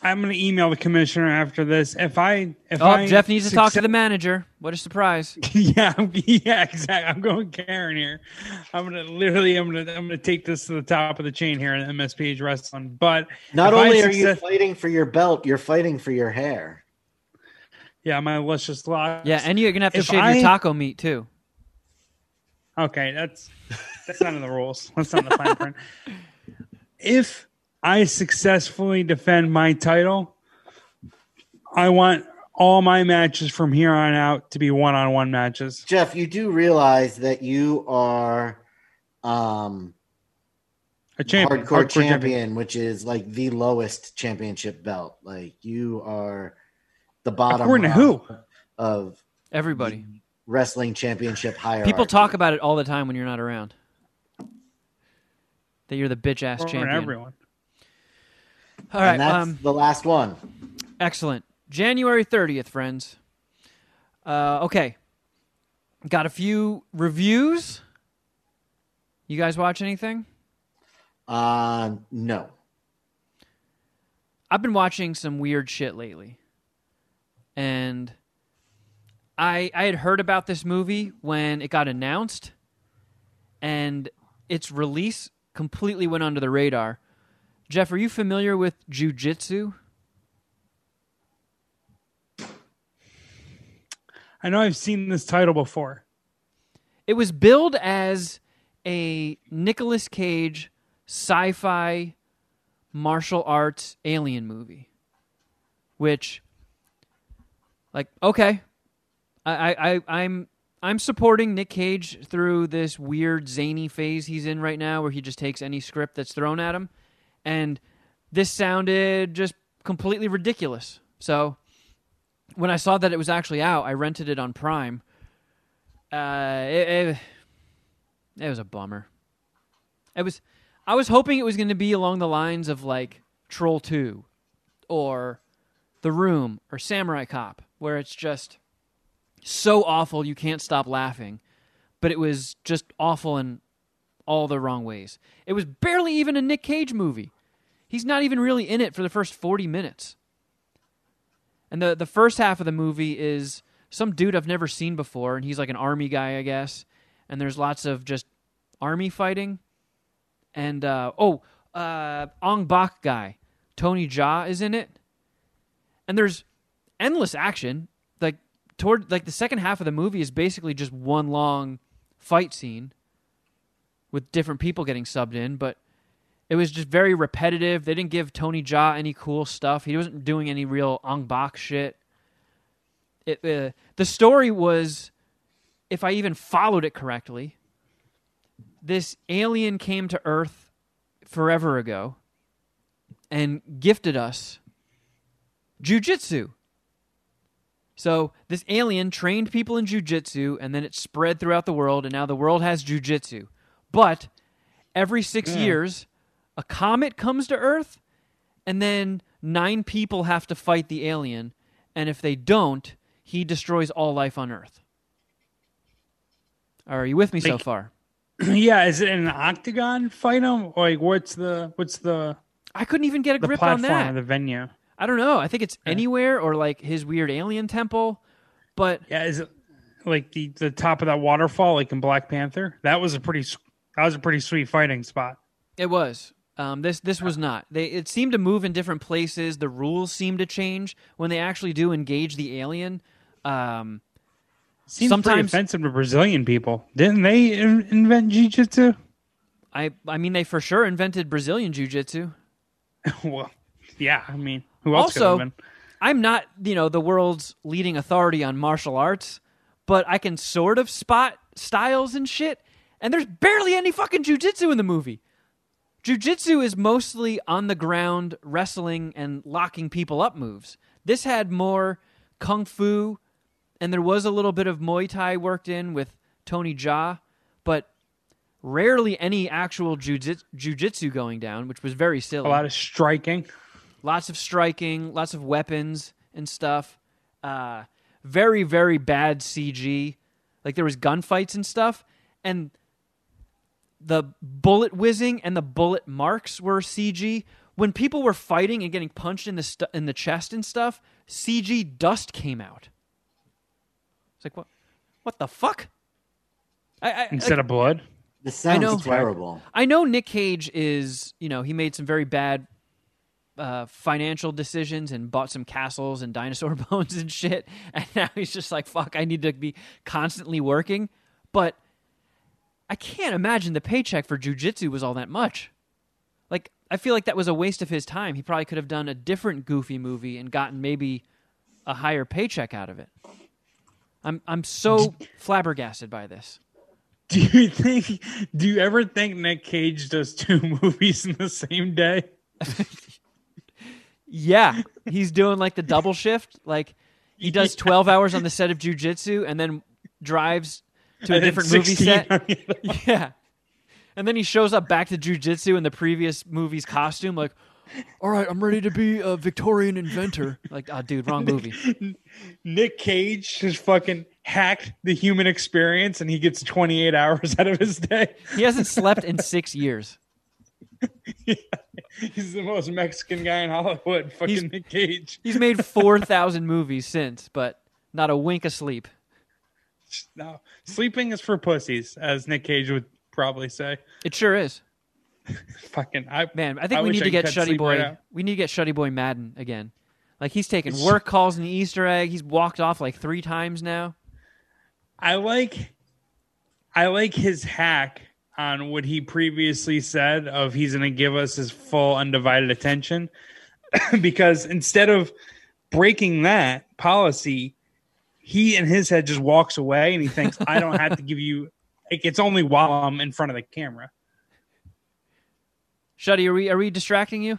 I'm gonna email the commissioner after this. If I if
Oh,
I
Jeff needs to talk to the manager. What a surprise.
yeah, I'm- yeah, exactly. I'm going Karen here. I'm gonna literally, I'm gonna, I'm gonna take this to the top of the chain here in MSPH Wrestling. But
Not
if I
only are you fighting for your belt, you're fighting for your hair.
yeah, my luscious locks.
Yeah, and you're going to have to
If
shave
I-
your taco meat too.
Okay, that's that's not in the rules. That's not in the fine print. If I successfully defend my title, I want all my matches from here on out to be one-on-one matches.
Jeff, you do realize that you are um
A champion,
hardcore, champion, which is like the lowest championship belt. Like you are the bottom
According to who?
of
Everybody.
wrestling championship hierarchy.
People talk about it all the time when you're not around. That you're the bitch ass champion.
everyone.
All right,
and that's
um,
the last one.
excellent. January 30th, friends. Uh, okay. Got a few reviews. You guys watch anything?
Uh no.
I've been watching some weird shit lately. And I I had heard about this movie when it got announced and its release completely went under the radar. Jeff, are you familiar with jujitsu?
I know I've seen this title before.
It was billed as a Nicolas Cage sci-fi martial arts alien movie, which, like, okay, I, I, I I'm I'm supporting Nick Cage through this weird zany phase he's in right now, where he just takes any script that's thrown at him, and this sounded just completely ridiculous. So when I saw that it was actually out, I rented it on Prime. Uh, it, it, it was a bummer. It was. I was hoping it was going to be along the lines of like Troll Two, or The Room, or Samurai Cop, where it's just so awful you can't stop laughing. But it was just awful in all the wrong ways. It was barely even a Nick Cage movie. He's not even really in it for the first forty minutes. And the the first half of the movie is some dude I've never seen before, and he's like an army guy, I guess. And there's lots of just army fighting. And uh, oh, uh, Ong Bak guy, Tony Jaa is in it. And there's endless action. Like toward like the second half of the movie is basically just one long fight scene with different people getting subbed in, but it was just very repetitive. They didn't give Tony Jaa any cool stuff. He wasn't doing any real Ong Bak shit. It, uh, the story was, if I even followed it correctly, this alien came to Earth forever ago and gifted us jujitsu. So this alien trained people in jujitsu, and then it spread throughout the world, and now the world has jujitsu. But every six years, a comet comes to Earth, and then nine people have to fight the alien, and if they don't, he destroys all life on Earth. Are you with me so
Like-
far?
yeah, is it an octagon fight him? Like what's the what's the
I couldn't even get a
the
grip on
platform
that.
of the venue?
I don't know. I think it's anywhere or like his weird alien temple, but
Yeah, is it like the the top of that waterfall like in Black Panther? That was a pretty s- that was a pretty sweet fighting spot.
It was. Um, this this was not. They it seemed to move in different places. The rules seemed to change when they actually do engage the alien. Um,
Seems
Sometimes-
offensive to Brazilian people. Didn't they in- invent jiu-jitsu?
I I mean they for sure invented Brazilian jiu jitsu.
well, yeah. I mean, who else could
Also-
have been?
I'm not you know the world's leading authority on martial arts, but I can sort of spot styles and shit. And there's barely any fucking jujitsu in the movie. Jujitsu is mostly on the ground wrestling and locking people up moves. This had more kung fu, and there was a little bit of Muay Thai worked in with Tony Jaa, but rarely any actual jujitsu going down, which was very silly
A lot of striking.
lots of striking, lots of weapons and stuff. Uh, very very bad CG. Like there was gunfights and stuff, and the bullet whizzing and the bullet marks were CG. When people were fighting and getting punched in the stu- in the chest and stuff, CG dust came out. It's like what? What the fuck? I, I,
instead of blood.
This
I
sounds
know.
terrible.
I know Nick Cage is, you know, he made some very bad uh, financial decisions and bought some castles and dinosaur bones and shit. And now he's just like, fuck, I need to be constantly working. But I can't imagine the paycheck for jujitsu was all that much. Like, I feel like that was a waste of his time. He probably could have done a different goofy movie and gotten maybe a higher paycheck out of it. I'm I'm so flabbergasted by this.
Do you think? Do you ever think Nick Cage does two movies in the same day?
Yeah, he's doing like the double shift. Like he does
Yeah.
twelve hours on the set of jujitsu and then drives to a different movie set. Yeah, and then he shows up back to jujitsu in the previous movie's costume. Like, all right, I'm ready to be a Victorian inventor. Like, oh, dude, wrong movie.
Nick Cage just fucking hacked the human experience, and he gets 28 hours out of his day.
He hasn't slept in six years.
He's the most Mexican guy in Hollywood. Fucking
He's-
Nick Cage.
He's made four thousand movies since, but not a wink of sleep.
No, sleeping is for pussies, as Nick Cage would probably say.
It sure is.
Fucking, I
Man, I think
I
we need to get Shuddy Boy.
right
we need to get Shuddy Boy Madden again. Like he's taking work calls in the Easter egg. He's walked off like three times now.
I like I like his hack on what he previously said of he's going to give us his full undivided attention because instead of breaking that policy he in his head just walks away and he thinks I don't have to give you like it's only while I'm in front of the camera.
Shuddy, are we are we distracting you?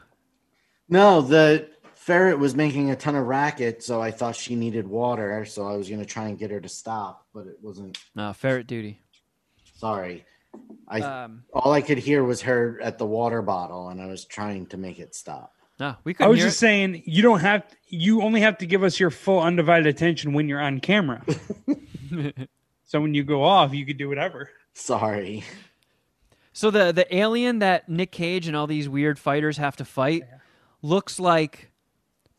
No, the ferret was making a ton of racket, so I thought she needed water, so I was going to try and get her to stop, but it wasn't.
No, ferret duty.
Sorry. I
Um,
all I could hear was her at the water bottle, and I was trying to make it stop.
No, we
I
couldn't
was just
it.
saying you don't have you only have to give us your full undivided attention when you're on camera. so when you go off, you could do whatever.
Sorry.
So the the alien that Nick Cage and all these weird fighters have to fight looks like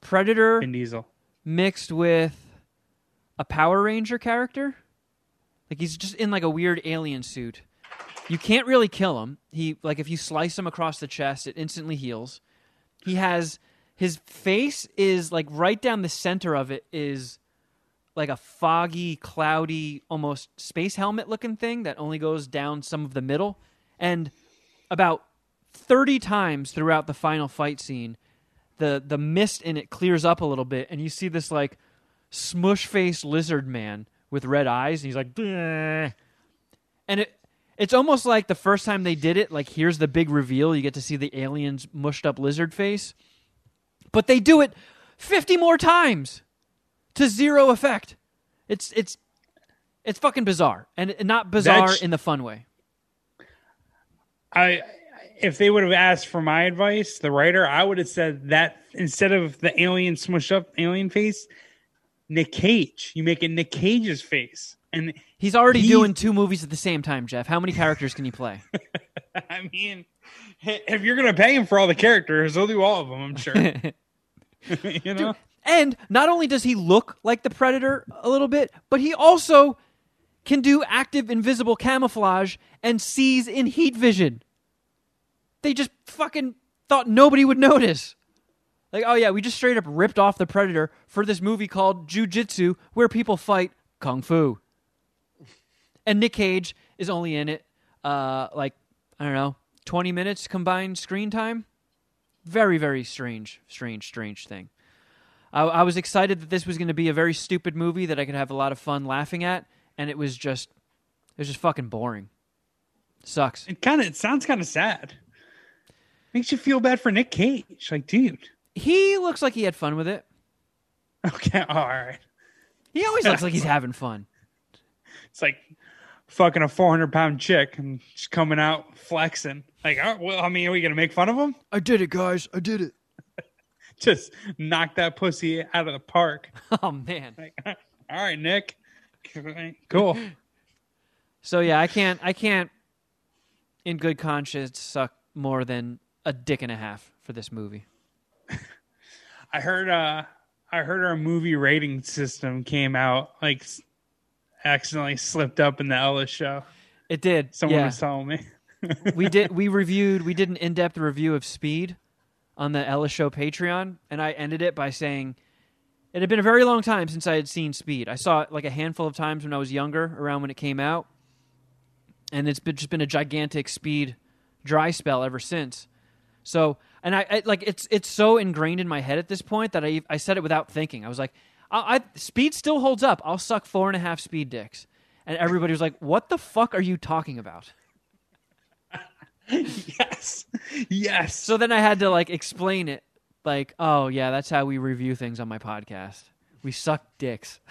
Predator
and Diesel.
mixed with a Power Ranger character. Like he's just in like a weird alien suit. You can't really kill him. He like if you slice him across the chest, it instantly heals. He has his face is like right down the center of it is like a foggy, cloudy, almost space helmet looking thing that only goes down some of the middle. And about 30 times throughout the final fight scene, the the mist in it clears up a little bit and you see this like smush faced lizard man with red eyes and he's like "Bleh." and it it's almost like the first time they did it like here's the big reveal. You get to see the alien's mushed up lizard face. But they do it 50 more times to zero effect. It's it's it's fucking bizarre. And not bizarre
That's-
in the fun way.
I if they would have asked for my advice, the writer, I would have said that instead of the alien smushed up alien face, Nick Cage. You make it Nick Cage's face, and
He's already
He's-
doing two movies at the same time, Jeff. How many characters can he play?
I mean, if you're gonna pay him for all the characters, he'll do all of them. I'm sure. you know,
and not only does he look like the Predator a little bit, but he also can do active invisible camouflage and sees in heat vision. They just fucking thought nobody would notice. Like, oh yeah, we just straight up ripped off the Predator for this movie called Jujitsu, where people fight kung fu. And Nick Cage is only in it, uh, like I don't know, twenty minutes combined screen time. Very, very strange, strange, strange thing. I, I was excited that this was going to be a very stupid movie that I could have a lot of fun laughing at, and it was just, it was just fucking boring. Sucks.
it kind of it sounds kind of sad. Makes you feel bad for Nick Cage. Like, dude.
He looks like he had fun with it.
Okay, all right.
He always looks like he's having fun.
It's like fucking a 400 pound chick and just coming out flexing. Like, oh, well, I mean, are we gonna make fun of him?
I did it, guys. I did it.
Just knock that pussy out of the park.
Oh man.
Like, all right, Nick. Cool.
So yeah, I can't, I can't, in good conscience, suck more than a dick and a half for this movie.
I heard uh I heard our movie rating system came out like s- accidentally slipped up in the Ellis show.
It did.
Someone
yeah.
was telling me.
we did we reviewed we did an in-depth review of speed on the Ellis show patreon and i ended it by saying it had been a very long time since i had seen speed i saw it like a handful of times when i was younger around when it came out and it's been, just been a gigantic speed dry spell ever since so and I, I like it's it's so ingrained in my head at this point that i i said it without thinking i was like I, I speed still holds up i'll suck four and a half speed dicks and everybody was like what the fuck are you talking about
yes. Yes.
So then I had to like explain it, like, oh yeah, that's how we review things on my podcast. We suck dicks.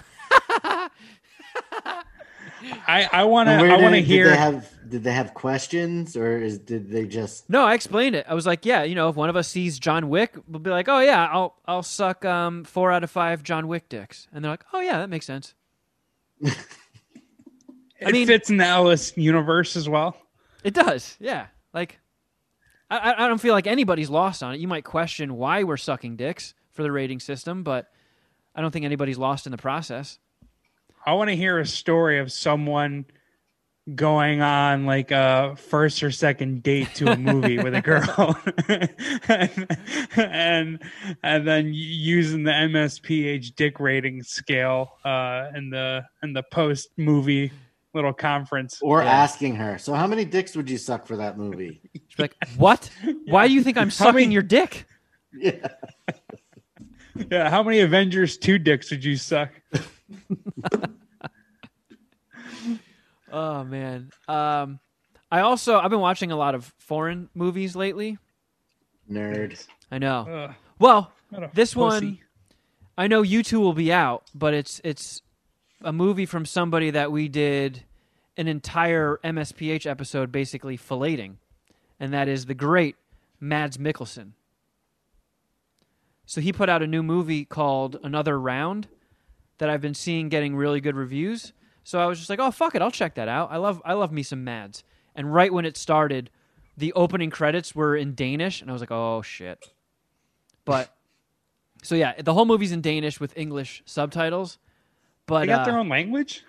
I I want to I want to
did
hear
they have did they have questions or is did they just
No, I explained it. I was like, yeah, you know, if one of us sees John Wick, we'll be like, oh yeah, I'll I'll suck um four out of five John Wick dicks, and they're like, oh yeah, that makes sense.
it
mean-
fits in the Ellis universe as well.
It does, yeah. Like, I I- I don't feel like anybody's lost on it. You might question why we're sucking dicks for the rating system, but I don't think anybody's lost in the process.
I want to hear a story of someone going on like a first or second date to a movie with a girl and, and and then using the MSPH dick rating scale uh in the in the post movie little conference
or
Yeah.
asking her, so how many dicks would you suck for that movie?
She's like, what? Why do you think I'm
How many-
sucking your dick?
yeah.
yeah how many Avengers 2 dicks would you suck
Oh man. Um, I also I've been watching a lot of foreign movies lately.
Nerd.
I know.
Ugh,
Well, this
pussy.
one I know you two will be out, but it's it's a movie from somebody that we did an entire MSPH episode basically filleting, and that is the great Mads Mikkelsen. So he put out a new movie called Another Round that I've been seeing getting really good reviews. So I was just like, "Oh fuck it, I'll check that out." I love I love me some Mads. And right when it started, the opening credits were in Danish, and I was like, "Oh shit." But so yeah, the whole movie's in Danish with English subtitles. But
they got
uh,
their own language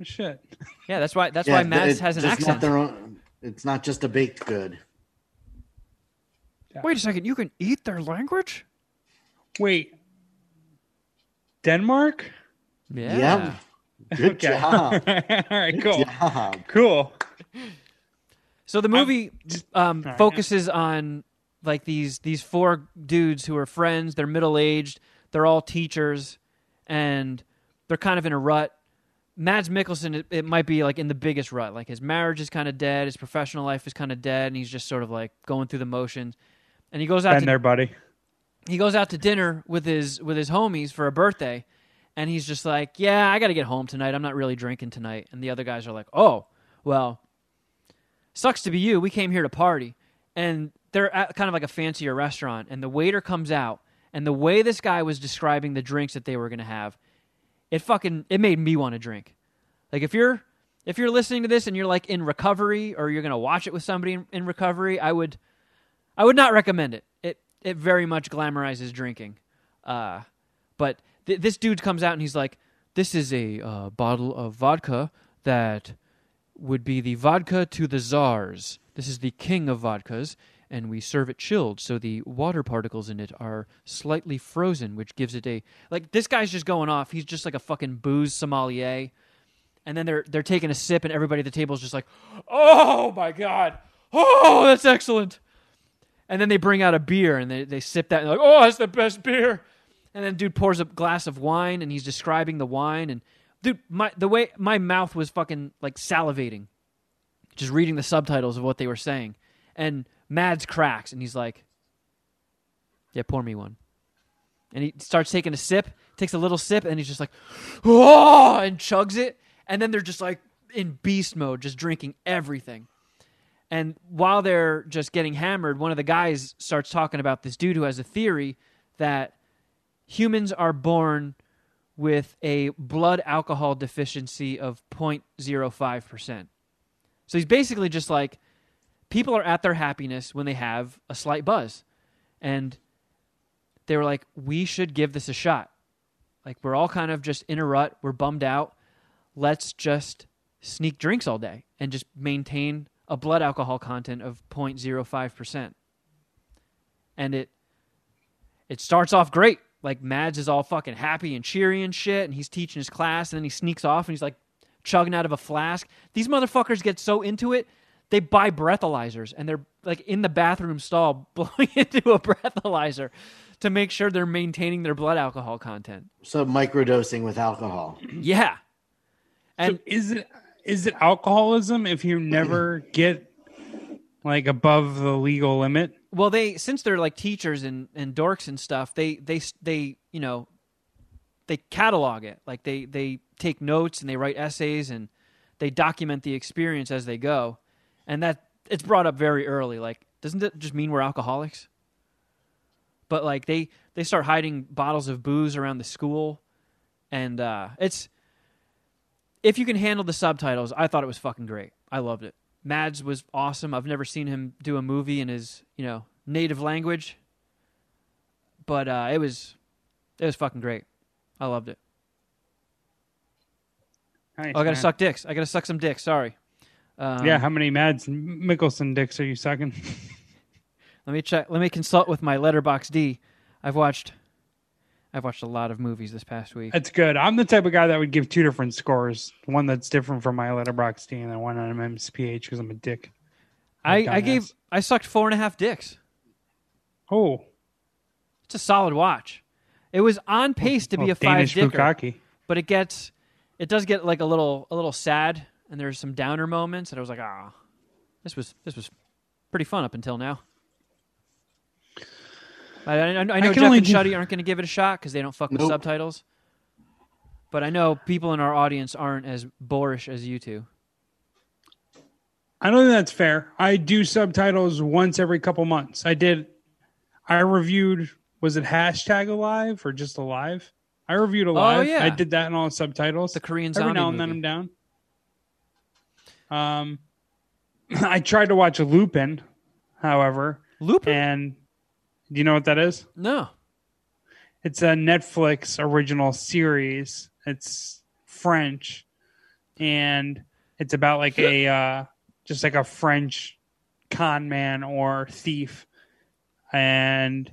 Oh, shit
yeah, that's why that's
Yeah,
why Mads
it-
has an accent.
Not their own, it's not just a baked good.
Wait a second, you can eat their language?
wait Denmark
Yeah.
Yep. Good
Okay.
job.
all right
Good
cool
job.
cool
So the movie um,
right,
focuses on like these these four dudes who are friends. They're middle aged. They're all teachers, and they're kind of in a rut. Mads Mikkelsen, it, it might be like in the biggest rut. Like his marriage is kind of dead. His professional life is kind of dead, and he's just sort of like going through the motions. And he goes out
been
to
there buddy
he goes out to dinner with his with his homies for a birthday and he's just like yeah i gotta get home tonight i'm not really drinking tonight and the other guys are like oh well sucks to be you we came here to party and they're at kind of like a fancier restaurant and the waiter comes out And the way this guy was describing the drinks that they were going to have, it fucking it made me want to drink. Like if you're if you're listening to this and you're like in recovery or you're going to watch it with somebody in, in recovery, I would I would not recommend it. It it very much glamorizes drinking. Uh, but th- this dude comes out and he's like, "This is a uh, bottle of vodka that would be the vodka to the czars. This is the king of vodkas." And we serve it chilled, so the water particles in it are slightly frozen, which gives it a like. This guy's just going off. He's just like a fucking booze sommelier. And then they're they're taking a sip, and everybody at the table is just like, "Oh my god, oh that's excellent." And then they bring out a beer and they, they sip that and they're like, oh, that's the best beer. And then dude pours a glass of wine and he's describing the wine and dude, my the way my mouth was fucking like salivating, just reading the subtitles of what they were saying. And Mads cracks and he's like, "Yeah, pour me one." And he starts taking a sip, takes a little sip, and he's just like, "Oh!" and chugs it. And then they're just like in beast mode, just drinking everything. And while they're just getting hammered, one of the guys starts talking about this dude who has a theory that humans are born with a blood alcohol deficiency of 0.05%. So he's basically just like people are at their happiness when they have a slight buzz. And they were like, we should give this a shot. Like, we're all kind of just in a rut. We're bummed out. Let's just sneak drinks all day and just maintain a blood alcohol content of 0.05%. And it it starts off great. Like Mads is all fucking happy and cheery and shit, and he's teaching his class, and then he sneaks off and he's like chugging out of a flask. These motherfuckers get so into it, they buy breathalyzers and they're like in the bathroom stall blowing into a breathalyzer to make sure they're maintaining their blood alcohol content.
So microdosing with alcohol.
Yeah. And
so is it is it alcoholism if you never get like above the legal limit?
Well they since they're like teachers and, and dorks and stuff they they they you know they catalog it. Like they they take notes and they write essays and they document the experience as they go. And that it's brought up very early. Like doesn't that just mean we're alcoholics? But like they they start hiding bottles of booze around the school. And uh it's if you can handle the subtitles i thought it was fucking great. I loved it Mads was awesome. I've never seen him do a movie in his, you know, native language. But uh, it was it was fucking great. I loved it.
Nice,
Oh, I gotta
man.
suck dicks. I gotta suck some dicks. Sorry. Um,
yeah, how many Mads Mikkelsen dicks are you sucking?
Let me check. Let me consult with my letterbox D. I've watched. I've watched a lot of movies this past week.
That's good. I'm the type of guy that would give two different scores. One that's different from my letterbox D and then one on MSPH because I'm a dick.
I, I gave. I sucked four and a half dicks.
Oh,
It's a solid watch. It was on pace to be
well,
a five
Danish
dicker. but it gets it does get like a little a little sad and there's some downer moments and I was like ah this was this was pretty fun up until now I, I, I know
can
Jeff and
do-
Shuddy aren't going to give it a shot because they don't fuck with subtitles but I know people in our audience aren't as boorish as you two
I don't think that's fair. I do subtitles once every couple months. I did. I reviewed. Was it hashtag alive or just alive? I reviewed alive.
Oh, yeah.
I did that in all subtitles.
the Korean
every
zombie
now and then. I'm down. Um, I tried to watch Lupin, however,
Lupin
and do you know what that is?
no
It's a Netflix original series. It's French, and it's about like a uh, just like a French con man or thief, and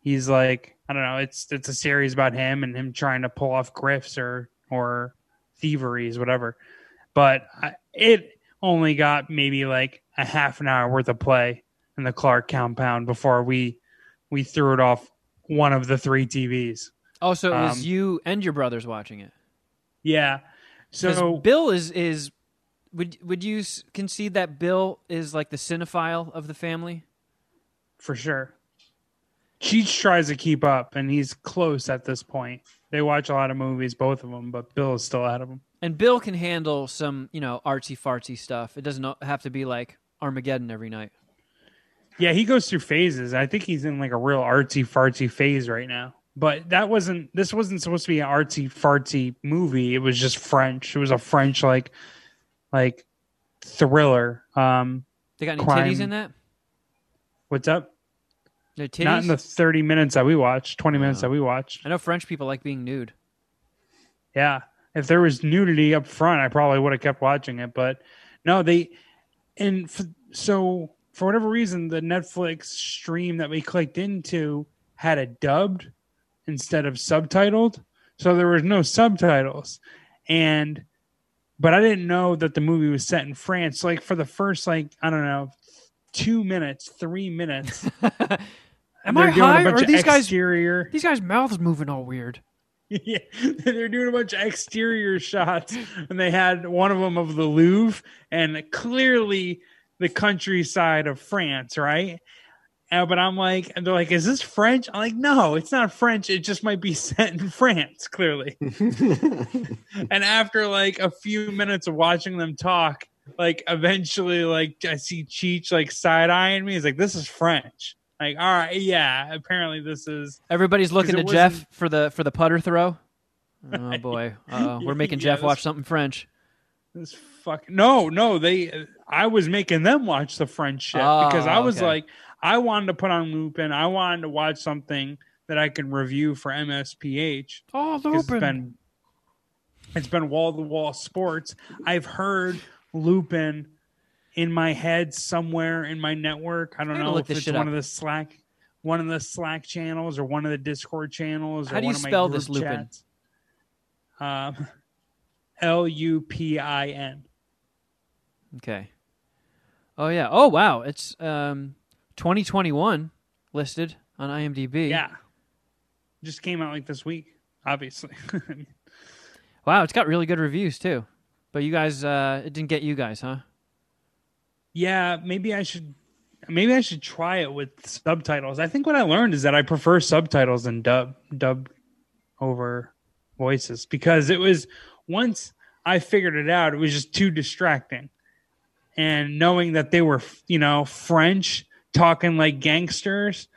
he's like I don't know. It's it's a series about him and him trying to pull off grifts or or thieveries, whatever. But I, it only got maybe like a half an hour worth of play in the Clark compound before we we threw it off one of the three TVs.
oh so it was
Um,
you and your brothers watching it
Yeah. So
Bill is is would would you concede that Bill is like the cinephile of the family
for sure. Cheech tries to keep up, and he's close at this point. They watch a lot of movies, both of them, but Bill is still out of them.
And Bill can handle some, you know, artsy fartsy stuff. It doesn't have to be like Armageddon every night.
Yeah, he goes through phases. I think he's in like a real artsy fartsy phase right now. But that wasn't. This wasn't supposed to be an artsy fartsy movie. It was just French. It was a French like, like thriller. Um,
They got any
Crime.
titties in that?
what's up?
No titties.
Not in the thirty minutes that we watched. Twenty minutes
Oh.
that we watched.
I know French people like being nude.
Yeah. If there was nudity up front, I probably would have kept watching it. But no, they, and f- so for whatever reason, the Netflix stream that we clicked into had it dubbed instead of subtitled. So there was no subtitles. And, but I didn't know that the movie was set in France. Like for the first, like, I don't know, two minutes, three minutes.
Am I high? Or these guys?
exterior.
These guys' mouths moving all weird.
yeah, they're doing a bunch of exterior shots, and they had one of them of the Louvre, and clearly the countryside of France, right? Uh, but I'm like, and they're like, "Is this French?" I'm like, "No, it's not French. It just might be set in France, clearly." and after like a few minutes of watching them talk, like eventually, like I see Cheech like side eyeing me. He's like, "This is French." Like, all right, yeah. Apparently, this is
Everybody's looking to Jeff
wasn't-
for the for the putter throw. Oh boy, uh we're making
Yeah,
Jeff watch something French.
This fuck no, no. They, I was making them watch the French shit
Oh,
because I was
okay.
like, I wanted to put on Lupin. I wanted to watch something that I can review for MSPH.
Oh,
'cause It's been, it's been wall to wall sports. I've heard Lupin in my head somewhere in my network. I don't know if it's one
up.
of the Slack, one of the Slack channels or one of the Discord channels. Or
How do you spell this Lupin?
Um, L U P I N.
Okay. Oh yeah. Oh wow. It's um 2021 listed on IMDb.
Yeah. Just came out like this week, obviously.
Wow, it's got really good reviews too. But you guys, uh it didn't get you guys, huh?
yeah, maybe I should maybe I should try it with subtitles. I think what I learned is that I prefer subtitles than dub dub over voices because it was once I figured it out, it was just too distracting. And knowing that they were, you know, French talking like gangsters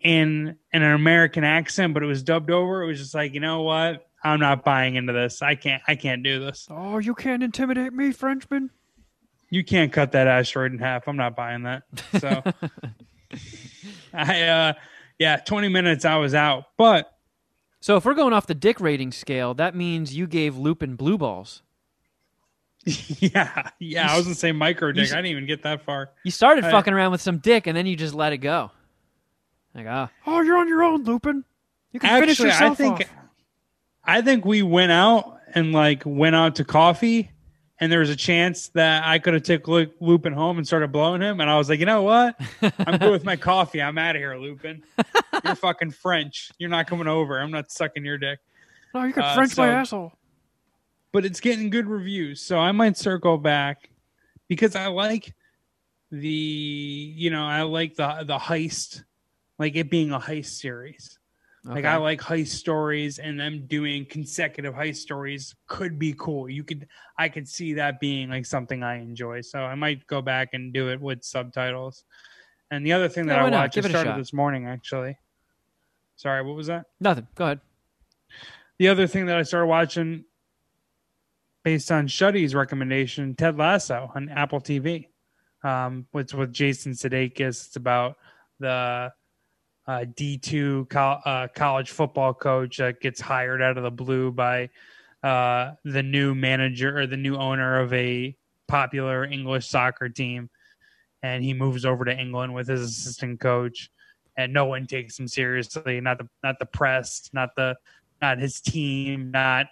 in in an American accent, but it was dubbed over, it was just like, you know what? I'm not buying into this. I can't I can't do this.
Oh, you can't intimidate me, Frenchman.
you can't cut that asteroid in half. I'm not buying that. So I uh yeah, 20 minutes I was out. But
So if we're going off the dick rating scale, that means you gave Lupin blue balls.
yeah, yeah, I was gonna say micro dick.
s-
I didn't even get that far.
You started
I-
fucking around with some dick and then you just let it go. Like, ah, oh, you're on your own, Lupin. You can finish
Actually, I think
off.
I think we went out and like went out to coffee and there was a chance that I could have took Lu- Lupin home and started blowing him. And I was like, you know what? I'm good with my coffee. I'm out of here, Lupin. You're fucking French. You're not coming over. I'm not sucking your dick.
No, you can
uh,
French my
so-
asshole.
but it's getting good reviews. So I might circle back because I like the you know I like the the heist, like it being a heist series. Like I like heist stories, and them doing consecutive heist stories could be cool. You could I could see that being like something I enjoy. So I might go back and do it with subtitles. And the other thing that I watched, I
Give it
started this morning actually. Sorry, what was that?
Nothing. Go ahead.
the other thing that I started watching based on Shuddy's recommendation, Ted Lasso on Apple TV. Um, it's with Jason Sudeikis. It's about the uh, D2 col- uh, college football coach that gets hired out of the blue by uh, the new manager or the new owner of a popular English soccer team. And he moves over to England with his assistant coach, and no one takes him seriously. Not the not the press, not the not his team, not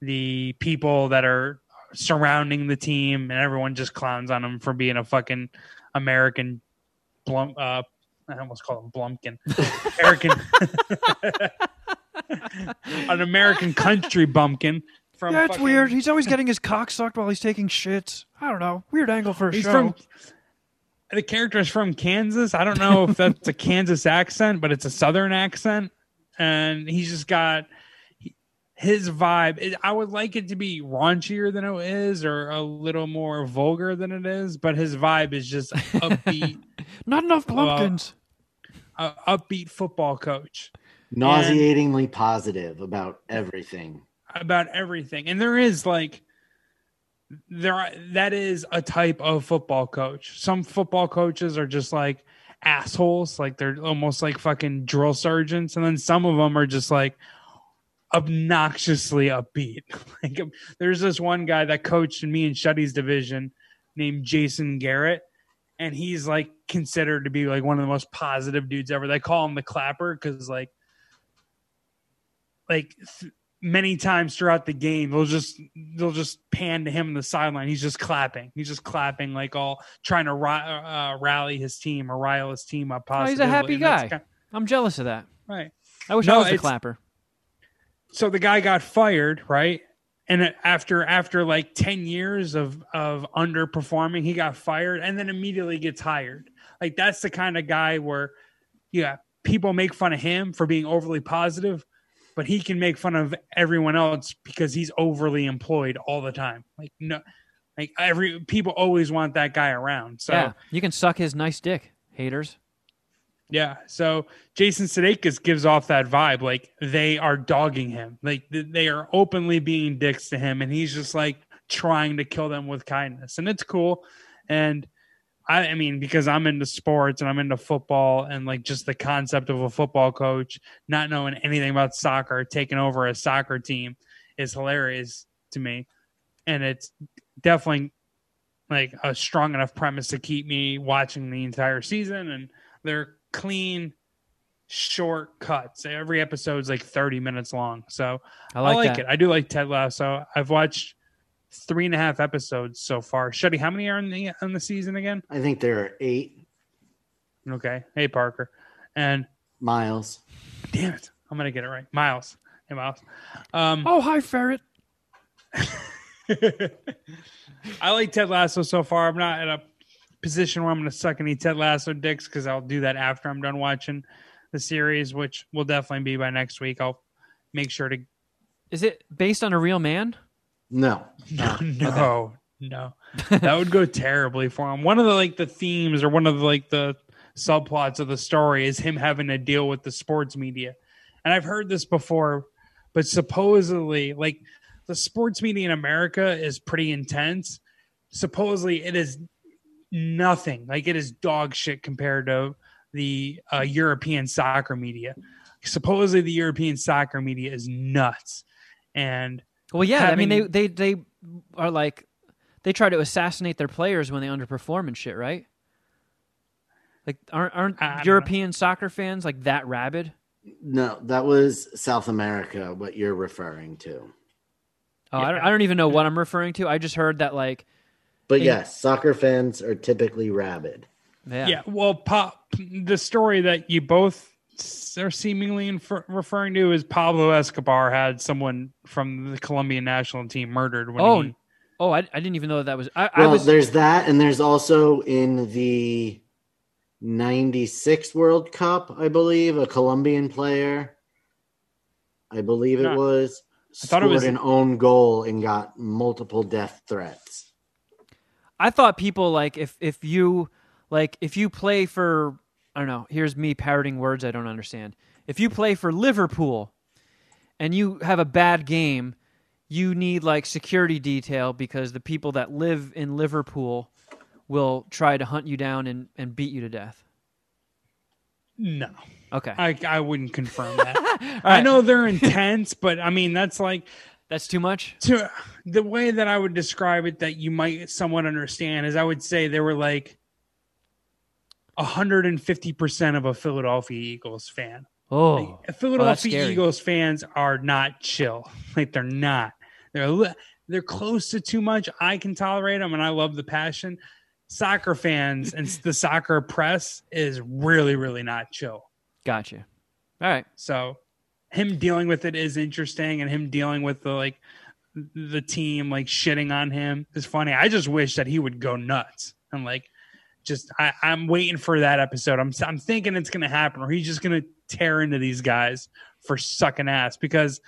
the people that are surrounding the team, and everyone just clowns on him for being a fucking American. Uh, I almost call him Blumpkin. American, an American country bumpkin. From
it's
fucking-
weird. He's always getting his cock sucked while he's taking shits. I don't know. Weird angle for a
He's
show.
from the character is from Kansas. I don't know if that's a Kansas accent, but it's a Southern accent, and he's just got his vibe. I would like it to be raunchier than it is, or a little more vulgar than it is. But his vibe is just upbeat,
Not enough pumpkins.
Uh, upbeat football coach
Nauseatingly positive about everything.
about everything. And there is like there are, that is a type of football coach. Some football coaches are just like assholes, like they're almost like fucking drill sergeants, and then some of them are just like obnoxiously upbeat. like there's this one guy that coached in me and Shuddy's division named Jason Garrett, and he's like considered to be like one of the most positive dudes ever. They call him the clapper because like like th- many times throughout the game they'll just they'll just pan to him in the sideline he's just clapping he's just clapping like all trying to ri- uh, rally his team or rile his team up
Oh, he's a happy
and
guy.
kind-
I'm jealous of that.
right
I wish
No,
I was the clapper.
so the guy got fired right and after after like 10 years of of underperforming he got fired and then immediately gets hired. Like that's the kind of guy where yeah people make fun of him for being overly positive but he can make fun of everyone else because he's overly employed all the time. Like no like every people always want that guy around. So
yeah, you can suck his nice dick, haters.
Yeah. So Jason Sudeikis gives off that vibe, like they are dogging him, like they are openly being dicks to him, and he's just like trying to kill them with kindness, and it's cool. And I, I mean, because I'm into sports and I'm into football, and like just the concept of a football coach not knowing anything about soccer, taking over a soccer team is hilarious to me, and it's definitely like a strong enough premise to keep me watching the entire season and they're clean short cuts. Every episode's like 30 minutes long so
I
i
like,
like, it. I do like ted lasso. I've watched three and a half episodes so far. Shuddy how many are in the on the season again?
I think there are eight.
Okay. Hey parker. And
miles.
damn it. I'm gonna get it right. Miles. Hey miles. Um
Oh, hi, ferret.
I like Ted Lasso so far. I'm not in a position where I'm going to suck any Ted Lasso dicks because I'll do that after I'm done watching the series, which will definitely be by next week. I'll make sure to.
Is it based on a real man?
No.
No, no, no. that would go terribly for him. One of the like the themes or one of the like the subplots of the story is him having to deal with the sports media. And I've heard this before, but supposedly like the sports media in America is pretty intense. Supposedly it is nothing. Like it is dog shit compared to the uh, European soccer media. Supposedly the European soccer media is nuts. And
Well, yeah. I mean, they they they are like they try to assassinate their players when they underperform and shit, right? Like, aren't aren't
I don't know.
European soccer fans like that rabid?
No, that was South America, what you're referring to.
Oh, I, don't, I don't even know what I'm referring to. I just heard that like,
But
Hey.
yes, soccer fans are typically rabid.
yeah,
Yeah, well, pop the story that you both are seemingly infer- referring to is Pablo Escobar had someone from the Colombian national team murdered. When
Oh,
he,
Oh, I, I didn't even know that, that was. I, I was.
there's that, and there's also in the '96 World Cup, I believe, a Colombian player, I believe it
Not-
was,
I thought it
scored
was-
an own goal and got multiple death threats.
I thought people like if if you like if you play for I don't know. Here's me parroting words I don't understand. If you play for Liverpool and you have a bad game, you need like security detail because the people that live in Liverpool will try to hunt you down and, and beat you to death.
no,
Okay.
I I wouldn't confirm that.
All
I know they're intense, but I mean that's like
That's too much?
to the way that I would describe it that you might somewhat understand is I would say they were like 150% of a Philadelphia Eagles fan.
Oh.
Like, oh, Philadelphia
scary.
Eagles fans are not chill. Like they're not. They're they're close to too much. I can tolerate them, and I love the passion. Soccer fans and the soccer press is really, really not chill.
Gotcha. All right.
So him dealing with it is interesting, and him dealing with the like the team like shitting on him is funny. I just wish that he would go nuts and like just I, I'm waiting for that episode. I'm I'm thinking it's gonna happen, or he's just gonna tear into these guys for sucking ass because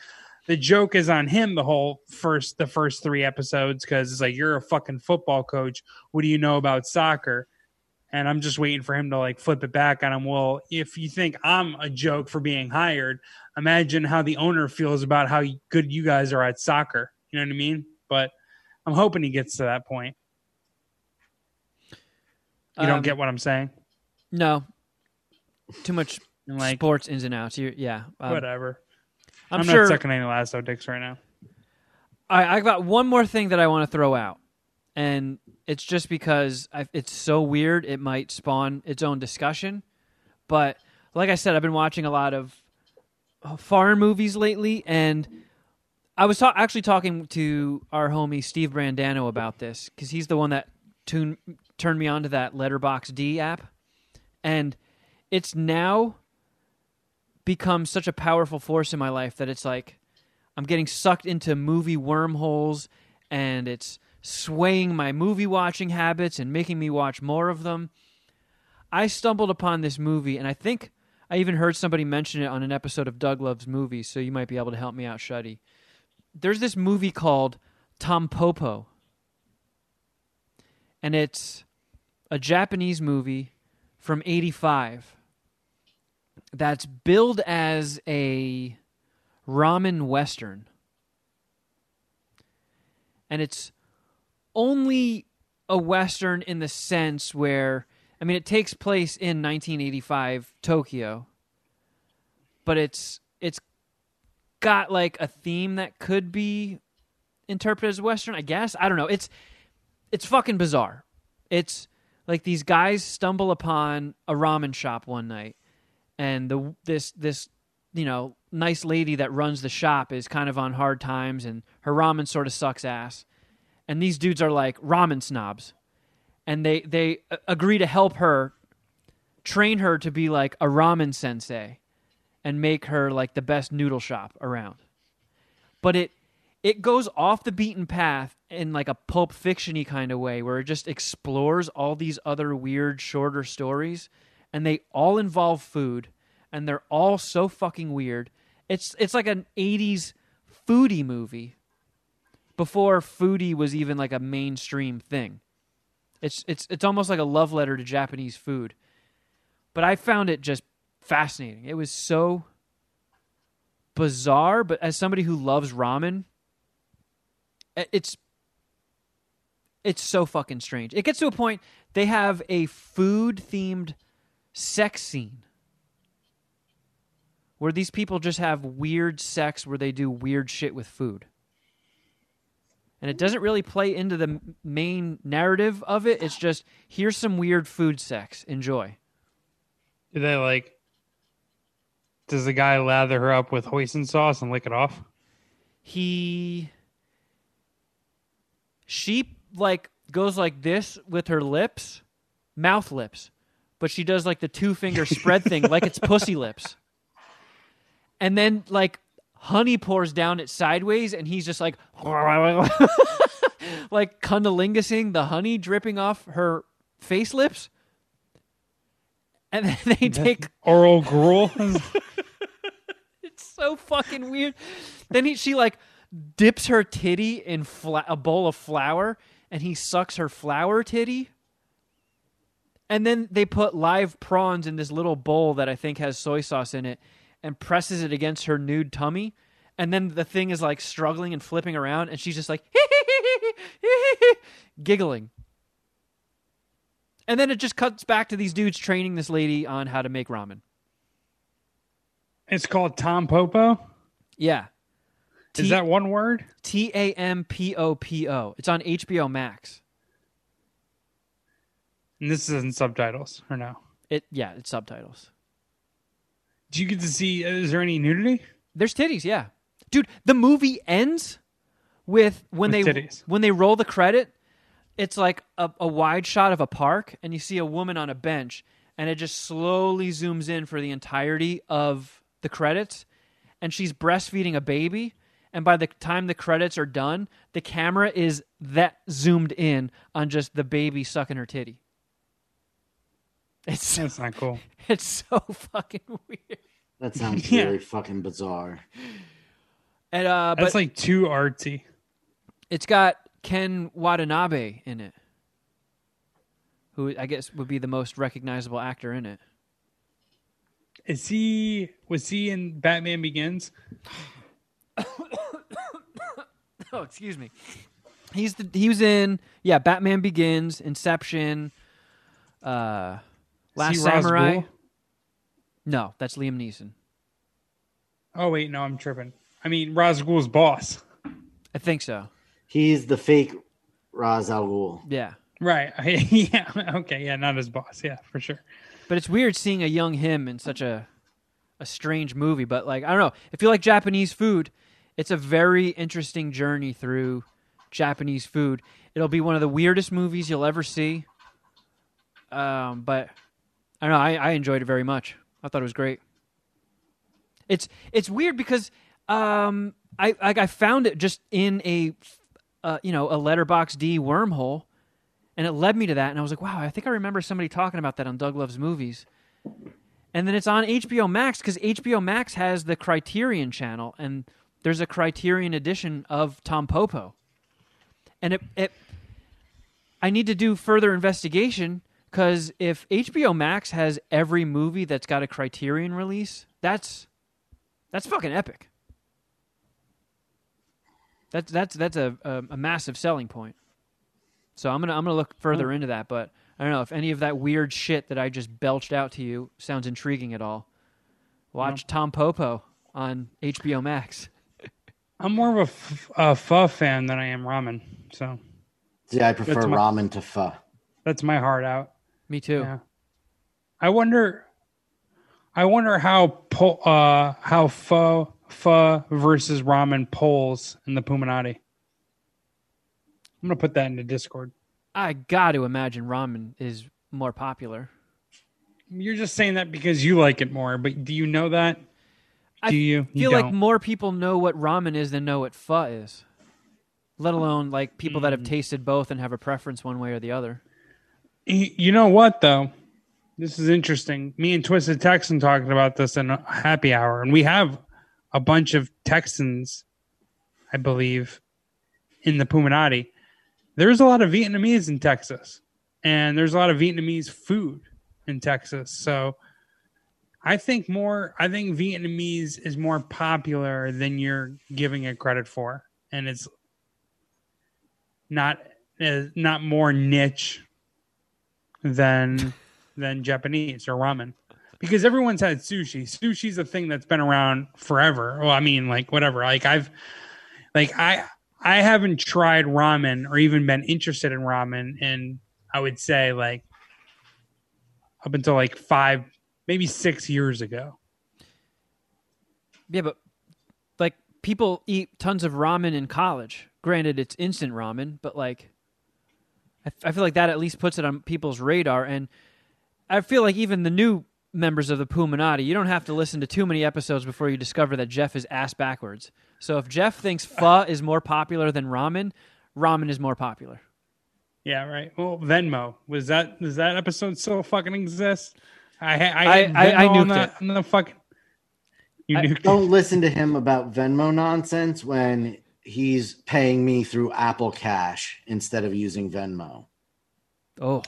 the joke is on him the whole first the first three episodes because it's like you're a fucking football coach. What do you know about soccer? And I'm just waiting for him to like flip it back on him. Well, if you think I'm a joke for being hired, imagine how the owner feels about how good you guys are at soccer. You know what I mean? But I'm hoping he gets to that point. You
Um,
don't get what I'm saying?
No. Too much
And like
sports ins and outs. You're, yeah. um,
whatever.
I'm,
I'm,
sure.
not sucking any lasso dicks right now.
I, I got one more thing that I want to throw out, and it's just because I, it's so weird. It might spawn its own discussion, but like I said, I've been watching a lot of uh, foreign movies lately, and I was ta- actually talking to our homie Steve Brandano about this because he's the one that turned me on to that Letterboxd app, and it's now become such a powerful force in my life that it's like I'm getting sucked into movie wormholes and it's swaying my movie watching habits and making me watch more of them. I stumbled upon this movie and I think I even heard somebody mention it on an episode of Doug Loves Movies, so you might be able to help me out, Shuddy. There's this movie called Tampopo. And it's a Japanese movie from 85 that's billed as a ramen western. And it's only a western in the sense where I mean it takes place in 1985 Tokyo. But it's it's got like a theme that could be interpreted as western, I guess. I don't know. It's it's fucking bizarre. It's like these guys stumble upon a ramen shop one night and the this this you know nice lady that runs the shop is kind of on hard times and her ramen sort of sucks ass and these dudes are like ramen snobs. And they they uh, agree to help her train her to be like a ramen sensei and make her like the best noodle shop around. But it it goes off the beaten path in like a pulp fictiony kind of way where it just explores all these other weird shorter stories. And they all involve food. And they're all so fucking weird. It's it's like an 80s foodie movie before foodie was even like a mainstream thing it's it's it's almost like a love letter to japanese food but i found it just fascinating it was so bizarre but as somebody who loves ramen it's it's so fucking strange. It gets to a point they have a food themed sex scene where these people just have weird sex where they do weird shit with food. And it doesn't really play into the main narrative of it. It's just here's some weird food sex. Enjoy.
Do they like? Does the guy lather her up with hoisin sauce and lick it off?
he she like goes like this with her lips mouth lips but she does like the two finger spread thing like it's pussy lips and then like honey pours down it sideways and he's just like like cunnilingus the honey dripping off her face lips and then they take
Oral gruel.
It's so fucking weird. Then he, she like dips her titty in fla- a bowl of flour, and he sucks her flour titty. And then they put live prawns in this little bowl that I think has soy sauce in it, and presses it against her nude tummy. And then the thing is like struggling and flipping around, and she's just like giggling. And then it just cuts back to these dudes training this lady on how to make ramen.
it's called Tampopo.
Yeah.
Is that one word?
T A M P O P O. It's on HBO Max.
And this is in subtitles or no?
It yeah, it's subtitles.
Do you get to see? Uh, is there any nudity?
There's titties, yeah. Dude, the movie ends with when
With
they
titties.
when they roll the credit, it's like a, a wide shot of a park and you see a woman on a bench and it just slowly zooms in for the entirety of the credits and she's breastfeeding a baby and by the time the credits are done, the camera is that zoomed in on just the baby sucking her titty. It's
That's not cool.
It's so fucking weird.
That sounds
Yeah.
really fucking bizarre.
And uh,
That's like too artsy.
it's got Ken Watanabe in it, who I guess would be the most recognizable actor in it.
Is he was he in Batman Begins?
Oh, excuse me. He's the he was in yeah Batman Begins, Inception, uh, Last
Is he
Samurai.
Ghul?
No, that's Liam Neeson.
Oh wait, no, I'm tripping. I mean Ra's Ghul's boss.
I think so.
He's the fake Ra's al Ghul.
Yeah,
Right. yeah. Okay. Yeah. Not his boss. Yeah, for sure.
but it's weird seeing a young him in such a a strange movie. But like I don't know, if you like Japanese food, it's a very interesting journey through Japanese food. It'll be one of the weirdest movies you'll ever see. Um, but I don't know. I, I enjoyed it very much. I thought it was great. It's it's weird because um I like I found it just in a uh, you know a Letterboxd wormhole, and it led me to that, and I was like, wow, I think I remember somebody talking about that on Doug Loves Movies. And then it's on HBO Max because HBO Max has the Criterion channel, and there's a Criterion edition of Tampopo. And it, it I need to do further investigation because if HBO Max has every movie that's got a Criterion release, that's that's fucking epic. That's that's that's a, a, a massive selling point. So I'm gonna I'm gonna look further mm. into that, but I don't know if any of that weird shit that I just belched out to you sounds intriguing at all. Watch Tampopo on HBO Max.
I'm more of a, f- a pho fan than I am ramen. So
Yeah, I prefer
That's my-
ramen to pho.
that's my heart out.
Me too.
Yeah. I wonder. I wonder how po- uh how pho pho versus ramen polls in the Puminati. I'm gonna put that into Discord.
I got to imagine ramen is more popular.
You're just saying that because you like it more, but do you know that?
I
Do you?
feel
you
like more people know what ramen is than know what pho is. Let alone like people that have
Mm.
tasted both and have a preference one way or the other.
You know what though? This is interesting. Me and Twisted Texan talking about this in a happy hour, and we have a bunch of Texans, I believe, in the Puminati. There's a lot of Vietnamese in Texas, and there's a lot of Vietnamese food in Texas. So I think more. I think Vietnamese is more popular than you're giving it credit for, and it's not uh, not more niche than than Japanese or ramen because everyone's had sushi. Sushi's a thing that's been around forever. Well, I mean, like whatever. Like I've like I I haven't tried ramen or even been interested in ramen and I would say like up until like 5 maybe 6 years ago.
Yeah, but like people eat tons of ramen in college. Granted, it's instant ramen, but like, I, f- I feel like that at least puts it on people's radar. And I feel like even the new members of the Puminati, you don't have to listen to too many episodes before you discover that Jeff is ass backwards. So if Jeff thinks pho is more popular than ramen, ramen is more popular.
Yeah, right. Well, Venmo was that does that episode still fucking exist? I ha- I
I-
had
I- I
Venmo on
nuked
the,
it.
on the fucking you
I-
nuked.
Don't listen to him about Venmo nonsense when he's paying me through Apple Cash instead of using Venmo.
Oh,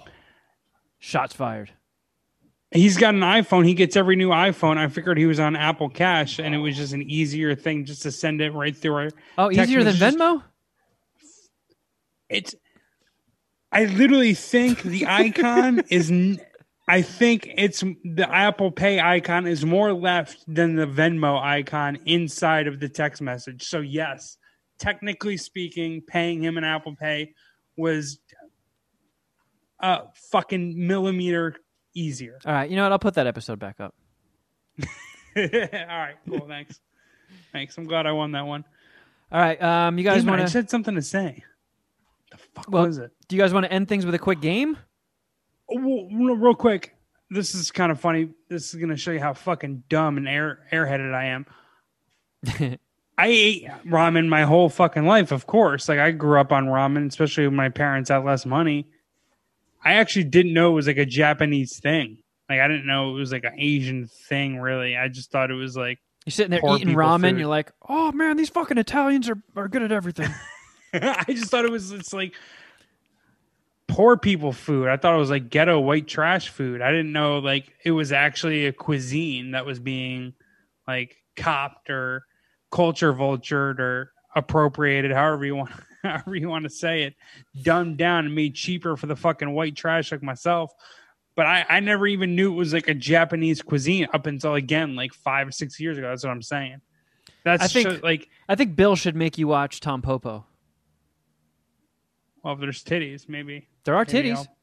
shots fired.
He's got an iPhone. He gets every new iPhone. I figured he was on Apple Cash, and it was just an easier thing just to send it right through. Our,
Oh, easier than Venmo?
it's. I literally think the icon is. I think it's the Apple Pay icon is more left than the Venmo icon inside of the text message. So yes, technically speaking, paying him an Apple Pay was a fucking millimeter easier.
All right, you know what? I'll put that episode back up.
All right, cool. Thanks. Thanks. I'm glad I won that one.
All right, um, you guys want
I
to?
said something to say. The fuck
Well-
was it?
Do you guys want to end things with a quick game?
Oh, well, real, real quick. This is kind of funny. This is going to show you how fucking dumb and air airheaded I am. I ate ramen my whole fucking life, of course. Like I grew up on ramen, especially when my parents had less money. I actually didn't know it was like a Japanese thing. Like I didn't know it was like an Asian thing. Really, I just thought it was like
You're sitting there eating ramen.
food.
You're like, oh man, these fucking Italians are, are good at everything.
I just thought it was it's like poor people food. I thought it was like ghetto white trash food. I didn't know like it was actually a cuisine that was being like copped or culture vultured or appropriated, however you want however you want to say it, dumbed down and made cheaper for the fucking white trash like myself. But I, I never even knew it was like a Japanese cuisine up until again like five or six years ago. That's what I'm saying. That's
I think-
ju- like
I think Bill should make you watch Tampopo.
well, if there's titties, maybe
There are
Maybe
titties.
I'll-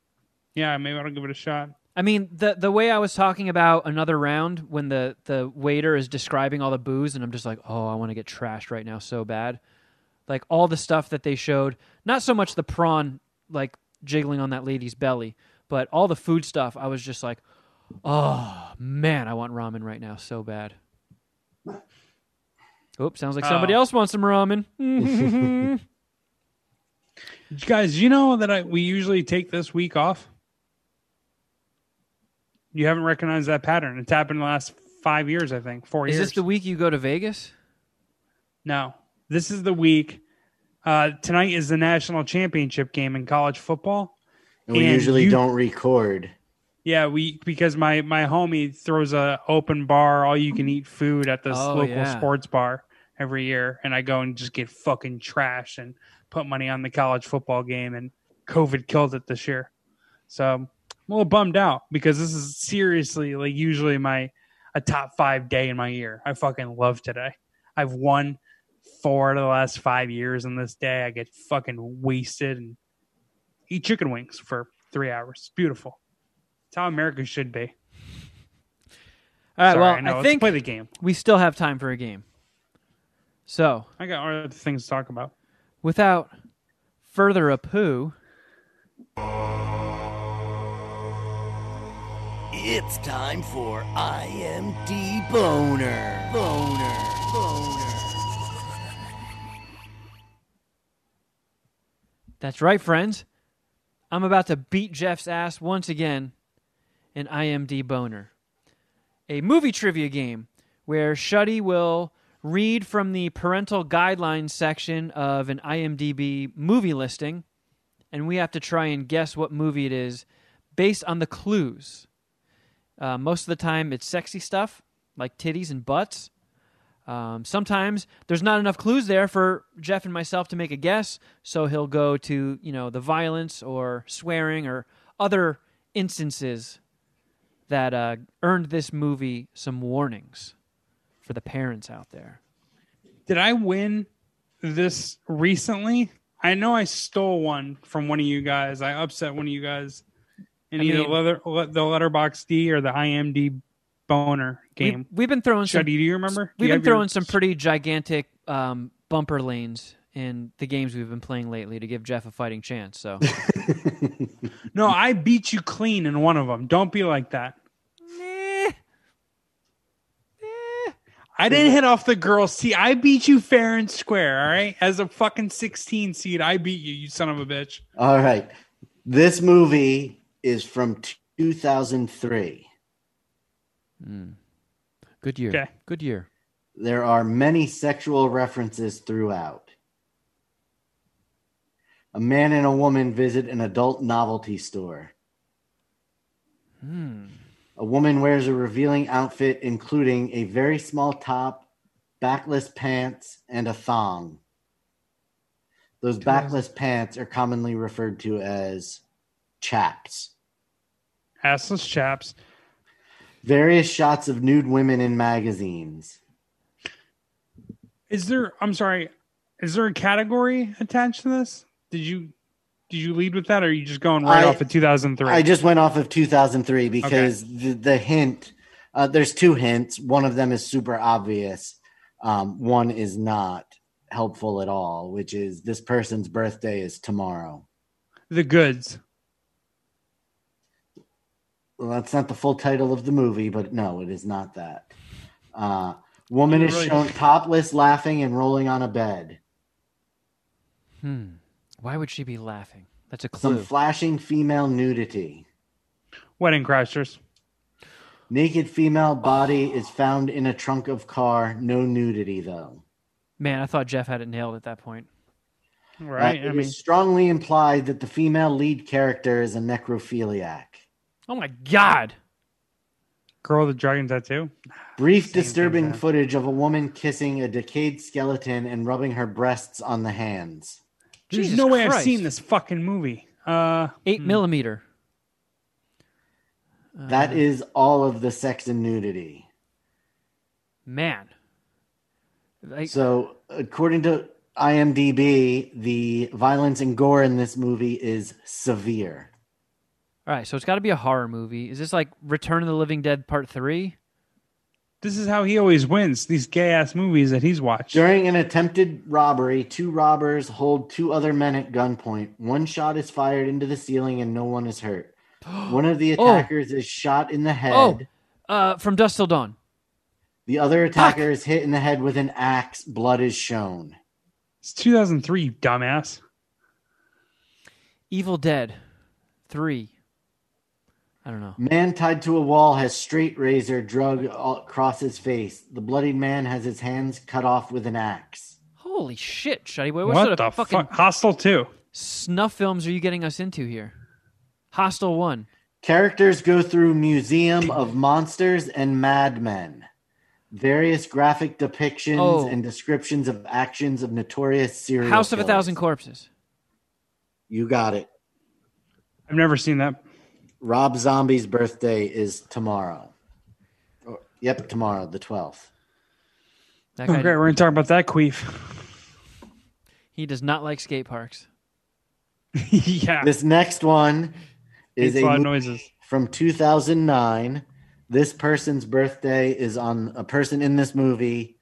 yeah, maybe I'll give it a shot.
I mean, the the way I was talking about another round when the the waiter is describing all the booze, and I'm just like, oh, I want to get trashed right now so bad. Like all the stuff that they showed, not so much the prawn like jiggling on that lady's belly, but all the food stuff. I was just like, oh man, I want ramen right now so bad. Oops, sounds like somebody
Oh.
else wants some ramen.
Guys, you know that I we usually take this week off. You haven't recognized that pattern. It's happened in the last five years, I think. Four
is
years.
Is this the week you go to Vegas?
no, this is the week. Uh, tonight is the national championship game in college football.
And we
And
usually
you-
don't record.
Yeah, we because my my homie throws a open bar, all you can eat food at this
Oh,
local
yeah.
sports bar every year, and I go and just get fucking trash and put money on the college football game, and COVID killed it this year. So I'm a little bummed out because this is seriously like usually my a top five day in my year. I fucking love today. I've won four of the last five years on this day. I get fucking wasted and eat chicken wings for three hours. It's beautiful. It's how America should be.
All right.
Sorry,
well,
I know.
I
Let's
think
play the game.
we still have time for a game. So,
I got other things to talk about.
without further ado,
It's time for IMD Boner. Boner. Boner.
that's right, friends. I'm about to beat Jeff's ass once again in IMD Boner, a movie trivia game where Shuddy will read from the parental guidelines section of an IMDb movie listing, and we have to try and guess what movie it is based on the clues. Uh, most of the time, it's sexy stuff like titties and butts. Um, sometimes there's not enough clues there for Jeff and myself to make a guess, so he'll go to you know the violence or swearing or other instances that uh, earned this movie some warnings for the parents out there.
Did I win this recently? I know I stole one from one of you guys. I upset one of you guys in
I
either
mean-
leather, le- the Letterboxd or the IMD Boner game.
we've been throwing some.
Do you remember? Do
We've
you
been
have your-
throwing some pretty gigantic um, bumper lanes in the games we've been playing lately to give Jeff a fighting chance. So
No, I beat you clean in one of them. Don't be like that. I didn't hit off the girls. See, I beat you fair and square. All right, as a fucking sixteen seed, I beat you. You son of a bitch.
All right. This movie is from 2003. Hmm.
good year.
Okay.
Good year.
There are many sexual references throughout. A man and a woman visit an adult novelty store. Hmm. A woman wears a revealing outfit, including a very small top, backless pants, and a thong. Those backless pants are commonly referred to as chaps.
Assless chaps.
Various shots of nude women in magazines.
Is there? I'm sorry. Is there a category attached to this? Did you did you lead with that, or are you just going right
I-
off of 2003?
I just went off of 2003 because the, the hint, uh, there's two hints. One of them is super obvious. Um, one is not helpful at all, which is this person's birthday is tomorrow.
the goods.
Well, that's not the full title of the movie, but no, it is not that. Uh, woman
You
is
really-
shown topless, laughing, and rolling on a bed.
Hmm. Why would she be laughing? That's a clue.
Some flashing female nudity.
Wedding crashers.
Naked female body is found in a trunk of car. No nudity though.
Man, I thought Jeff had it nailed at that point.
Uh,
Right.
it
I
is
mean,
strongly implied that the female lead character is a necrophiliac.
Oh my god.
girl with the dragon tattoo.
Brief
Same
disturbing
man.
footage of a woman kissing a decayed skeleton and rubbing her breasts on the hands.
There's
Jesus
no way I've
Christ.
seen this fucking movie. Uh,
Eight millimeter.
That is all of the sex and nudity.
Man. Like,
So, according to IMDb, the violence and gore in this movie is severe.
All right, so it's got to be a horror movie. Is this like Return of the Living Dead Part 3?
this is how he always wins these gay ass movies that he's watched.
During an attempted robbery, two robbers hold two other men at gunpoint. One shot is fired into the ceiling and no one is hurt. One of the
Oh.
attackers is shot in the head.
Oh, uh, From Dust Till Dawn.
The other attacker is hit in the head with an axe. Blood is shown.
It's 2003, you dumbass.
Evil Dead 3. I don't know.
Man tied to a wall has straight razor drug across his face. The bloodied man has his hands cut off with an axe.
Holy shit, Shuddy Boy. What,
What,
sort
the
of fucking
fuck? Hostel too.
snuff films are you getting us into here? Hostel 1.
Characters go through Museum of Monsters and Madmen. Various graphic depictions
Oh.
and descriptions of actions of notorious serial
House of a. Thousand Corpses.
You got it.
I've never seen that.
Rob Zombie's birthday is tomorrow. Or- yep, tomorrow, the 12th.
That guy,
Okay, we're gonna talk about that queef.
he does not like skate parks.
yeah,
This next one is
Makes
a
a lot of
movie
noises.
from 2009. This person's birthday is on a person in this movie.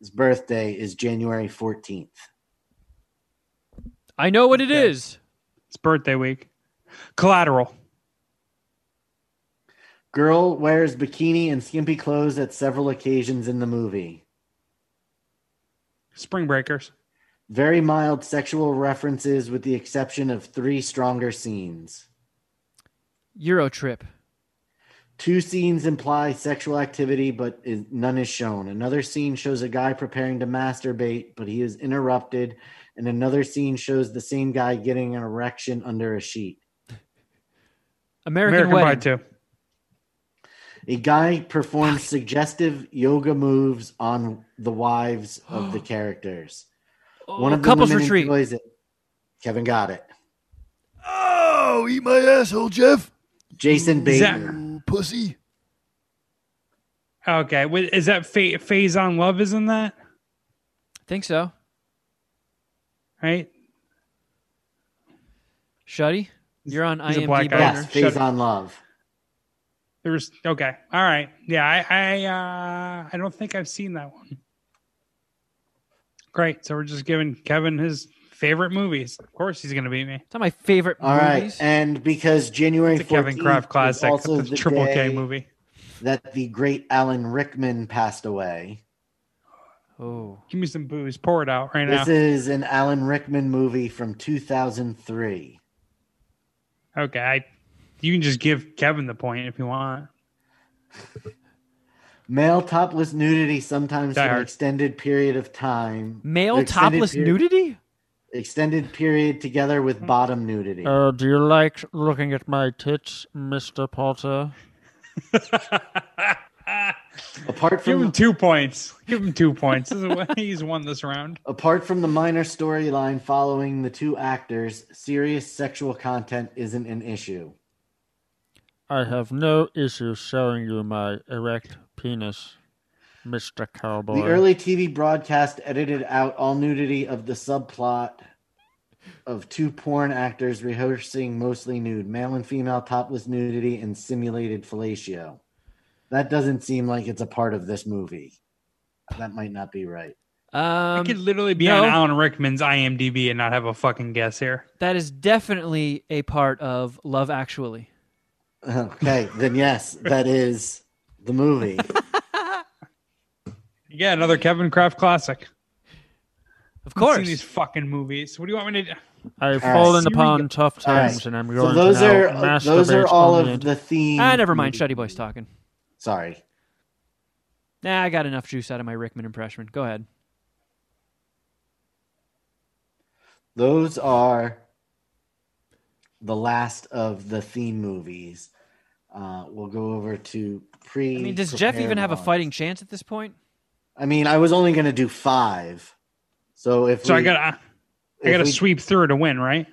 His birthday is January 14th.
I know what it
Okay.
is.
It's birthday week. Collateral.
Girl wears bikini and skimpy clothes at several occasions in the movie.
Spring Breakers.
Very mild sexual references with the exception of three stronger scenes.
Euro Trip.
Two scenes imply sexual activity, but is, none is shown. Another scene shows a guy preparing to masturbate, but he is interrupted. And another scene shows the same guy getting an erection under a sheet.
American,
American Pie
Wedding.
too.
A guy performs suggestive yoga moves on the wives of the characters. Oh, One
Oh,
of the
couples
women
retreat.
enjoys it. Kevin got it.
Oh, eat my asshole, Jeff.
Jason
Is that-
Bateman.
You pussy.
Okay, wait, is that Fa- Faizon Love? Isn't that
Think so.
right?
Shuddy, you're on
He's a black
IMDb.
guy.
Burner.
Yes,
Shut
Faizon Love.
There was okay. All right. Yeah, I I uh I don't think I've seen that one. Great. So we're just giving Kevin his favorite movies. Of course he's gonna beat me.
It's not my favorite
All right,
movies.
and because January
It's a Kevin
14th
Kraft
is
classic.
also
the
the
triple K movie.
that the great Alan Rickman passed away.
oh,
Give me some booze. Pour it out right now.
This is an Alan Rickman movie from 2003.
Okay. I, you can just give Kevin the point if you want.
Male topless nudity, sometimes
Die
for an
Hard.
extended period of time.
male
Extended
topless
period-
nudity.
Extended period together with bottom nudity.
Uh, do you like looking at my tits, Mister Potter?
apart from
Give him
from
two points. Give him two points. This is what- he's won this round.
apart from the minor storyline following the two actors, serious sexual content isn't an issue.
I have no issue showing you my erect penis, Mister Cowboy.
The early TV broadcast edited out all nudity of the subplot of two porn actors rehearsing mostly nude, male and female topless nudity and simulated fellatio. That doesn't seem like it's a part of this movie. That might not be right.
I
um,
could literally be
no.
on Alan Rickman's IMDb and not have a fucking guess here.
that is definitely a part of Love Actually.
Okay, then yes, that is the movie.
Yeah, another Kevin Kraft classic.
Of
I've
course.
seen these fucking movies. What do you want me to do?
I've
right.
fallen
Here
upon tough
All right.
times, and I'm
So
going
those
to now
are those are all of the theme.
Ah, never mind. Shuddy Boy's talking.
Sorry.
Nah, I got enough juice out of my Rickman impression. Go ahead.
Those are the last of the theme movies. Uh, we'll go over to pre.
I mean, does Jeff even have a fighting chance at this point?
I mean, I was only going to do five. So if
So
we,
I got I got to sweep through to win, right?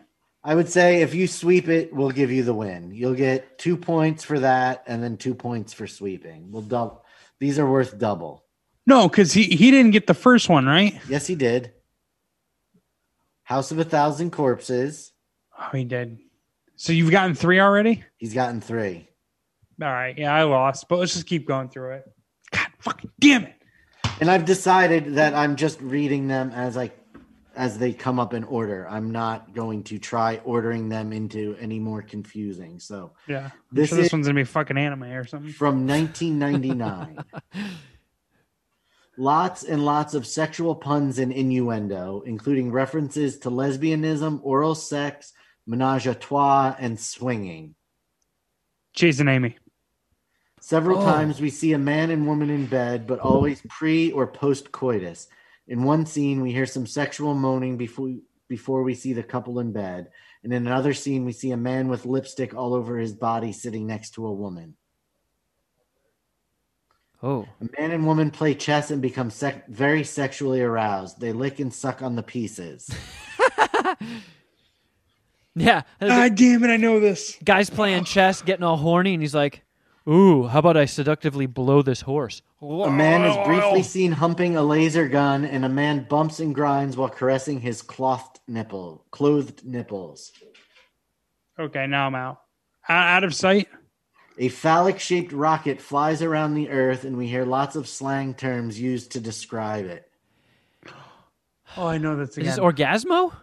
I would say if you sweep it, we'll give you the win. You'll get two points for that, and then two points for sweeping. We'll double. These are worth double.
No, because he he didn't get the first one, right?
Yes, he did. House of a Thousand Corpses.
Oh, he did. So you've gotten three already.
He's gotten three.
All right, yeah, I lost, but let's just keep going through it. God, fucking damn it!
And I've decided that I'm just reading them as I as they come up in order. I'm not going to try ordering them into any more confusing. So
Yeah,
This
this, sure this
is-
one's gonna be fucking anime or something.
from 1999. lots and lots of sexual puns and innuendo, including references to lesbianism, oral sex, menage a trois, and swinging.
Chasing Amy.
Several
Oh.
times we see a man and woman in bed, but always pre or post coitus. In one scene, we hear some sexual moaning before before we see the couple in bed. And in another scene, we see a man with lipstick all over his body sitting next to a woman.
Oh,
A man and woman play chess and become sec- very sexually aroused. They lick and suck on the pieces.
yeah. The
Ah, damn it! I know this.
guy's playing chess, getting all horny, and he's like, "Ooh, how about I seductively blow this horse?"
A man is briefly seen humping a laser gun, and a man bumps and grinds while caressing his clothed nipple, clothed nipples.
Okay, now I'm out. Out out of sight.
A phallic shaped rocket flies around the earth, and we hear lots of slang terms used to describe it.
Oh, I know that's again.
Is this. Orgazmo?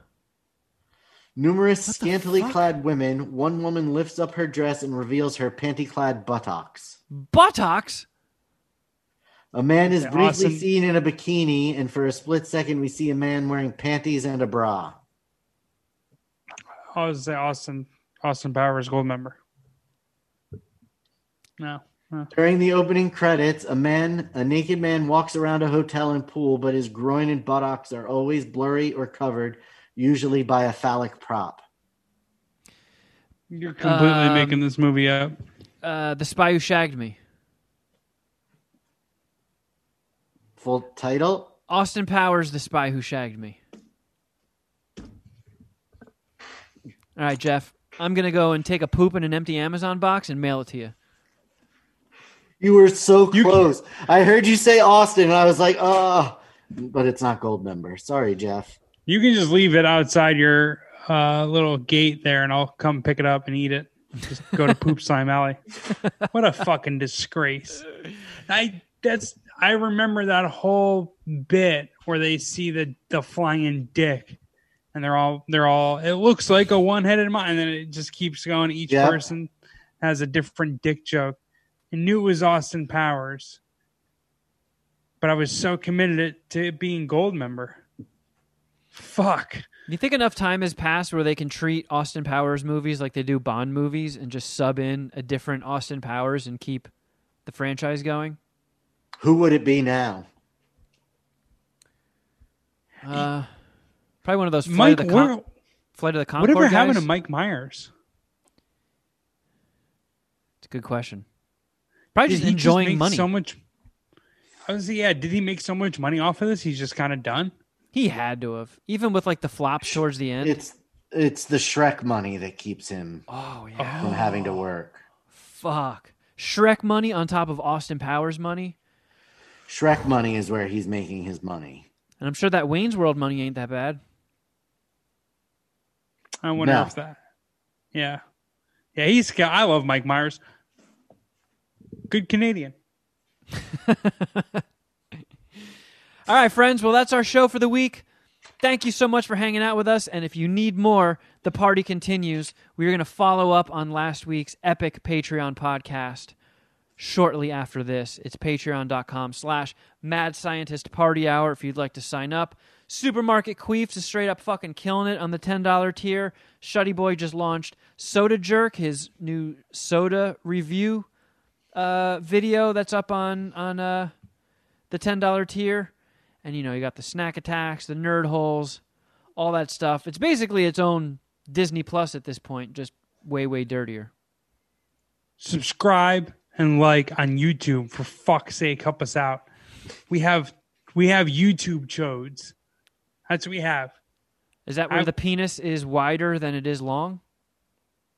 Numerous scantily clad women. One woman lifts up her dress and reveals her panty clad buttocks.
Buttocks?
A man is briefly
awesome.
seen in a bikini, and for a split second, we see a man wearing panties and a bra.
I was say Austin. Austin Powers Goldmember. No. no.
During the opening credits, a man, a naked man, walks around a hotel and pool, but his groin and buttocks are always blurry or covered, usually by a phallic prop.
You're completely
Um,
making this movie up.
Uh, the spy who shagged me.
Full title:
Austin Powers, the spy who shagged me. All right, Jeff. I'm gonna go and take a poop in an empty Amazon box and mail it to you.
You were so close. I heard you say Austin, and I was like, oh, but it's not Goldmember. Sorry, Jeff.
You can just leave it outside your uh, little gate there, and I'll come pick it up and eat it. Just go to Poop Slime Alley. What a fucking disgrace! I that's I remember that whole bit where they see the the flying dick, and they're all they're all. It looks like a one headed mind, and then it just keeps going. Each
Yep.
person has a different dick joke. I knew it was Austin Powers, but I was so committed to it being Goldmember. Fuck.
Do you think enough time has passed where they can treat Austin Powers movies like they do Bond movies and just sub in a different Austin Powers and keep the franchise going?
Who would it be now?
Uh, probably one of those Flight of the
where,
Con- Flight of the Concord
whatever
guys.
happened to Mike Myers?
It's a good question. Probably
Did
just
he
enjoying
make
money.
So much. I was yeah. Did he make so much money off of this? He's just kind of done.
He had to have, even with like the flops towards the end.
It's it's the Shrek money that keeps him
oh yeah,
from having to work.
fuck. Shrek money on top of Austin Powers money,
Shrek money is where he's making his money.
and I'm sure that Wayne's World money ain't that bad.
I wonder
No.
if that. Yeah, yeah. He's. got- I love Mike Myers. Good Canadian.
All right, friends. Well, that's our show for the week. Thank you so much for hanging out with us. And if you need more, the party continues. We're going to follow up on last week's epic Patreon podcast shortly after this. It's patreon.com slash mad scientist party hour if you'd like to sign up. Supermarket Queefs is straight up fucking killing it on the $10 tier. Shuddy Boy just launched Soda Jerk, his new soda review uh, video that's up on on uh, the $10 tier. And you know, you got the snack attacks, the nerd holes, all that stuff. It's basically its own Disney Plus at this point, just way way dirtier.
subscribe and like on YouTube for fuck's sake. Help us out. We have we have YouTube chodes. That's what we have.
Is that where
I-
the penis is wider than it is long?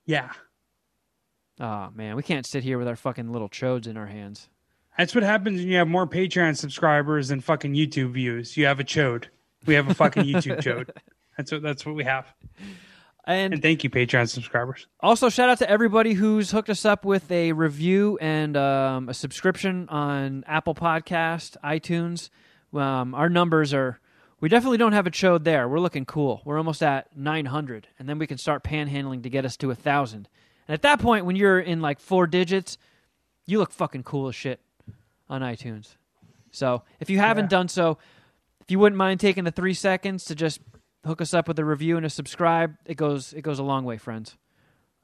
Yeah,
Oh man, we can't sit here with our fucking little chodes in our hands.
That's what happens when you have more Patreon subscribers than fucking YouTube views. You have a chode. We have a fucking YouTube chode. That's what that's what we have.
And
And thank you, Patreon subscribers.
Also, shout out to everybody who's hooked us up with a review and um, a subscription on Apple Podcast, iTunes. Um, our numbers are. We definitely don't have a chode there. We're looking cool. We're almost at 900, and then we can start panhandling to get us to a thousand. And at that point, when you're in like four digits, you look fucking cool as shit on iTunes. So if you haven't
Yeah.
done so, if you wouldn't mind taking the three seconds to just hook us up with a review and a subscribe, it goes it goes a long way, friends.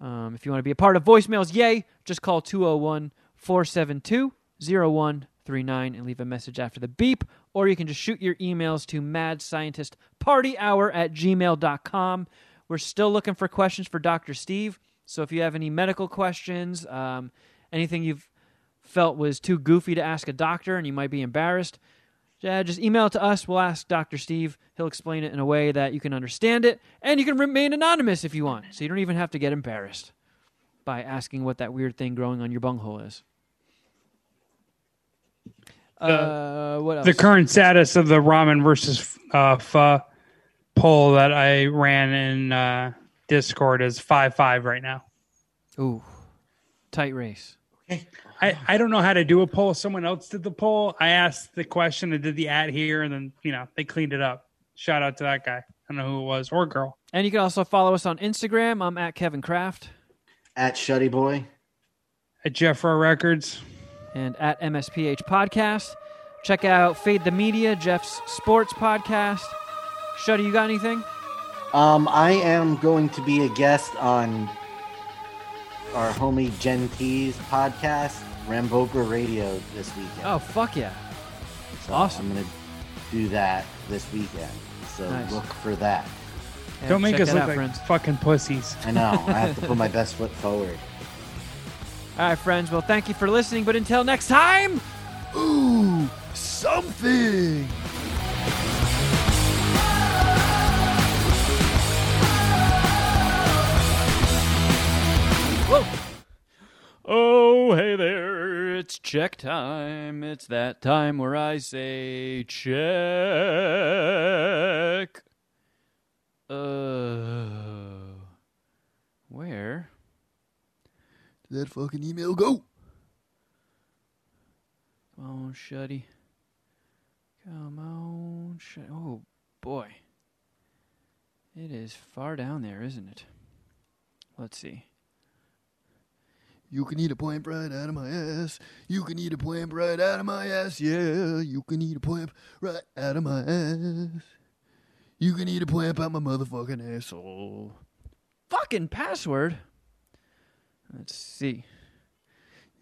Um, if you want to be a part of voicemails, yay, just call 201 472 0139 and leave a message after the beep. Or you can just shoot your emails to madscientistpartyhour at gmail.com. We're still looking for questions for Dr. Steve. So if you have any medical questions, um, anything you've felt was too goofy to ask a doctor and you might be embarrassed, yeah, just email it to us. We'll ask Dr. Steve. He'll explain it in a way that you can understand it, and you can remain anonymous if you want. So you don't even have to get embarrassed by asking what that weird thing growing on your bunghole is. Uh, what else?
The current status of the ramen versus uh, pho poll that I ran in uh, Discord is five five right now.
Ooh, tight race.
I, I don't know how to do a poll. Someone else did the poll. I asked the question and did the ad here, and then you know they cleaned it up. Shout out to that guy. I don't know who it was or girl.
And you can also follow us on Instagram. I'm at Kevin Kraft
At Shuddy Boy.
At Jeffro Records.
and at MSPH Podcast. Check out Fade the Media, Jeff's sports podcast. Shuddy, you got anything?
Um, I am going to be a guest on our homie Gen T's podcast, Ramboker Radio, this weekend.
Oh, fuck yeah.
so
awesome.
I'm going to do that this weekend. So
Nice.
look for that.
Yeah,
Don't make
check
us look
out,
like
friends.
fucking pussies.
I know. I have to put my best foot forward.
All right, friends. Well, thank you for listening. But until next time.
Ooh, something.
Check time. It's that time where I say check. Uh. Where?
Did that fucking email go?
Come on, Shuddy. Come on, Shuddy. Oh, boy. It is far down there, isn't it? Let's see.
You can eat a plant right out of my ass. You can eat a plant right out of my ass. Yeah, you can eat a plant right out of my ass. You can eat a plant out my motherfucking asshole.
Fucking password. Let's see.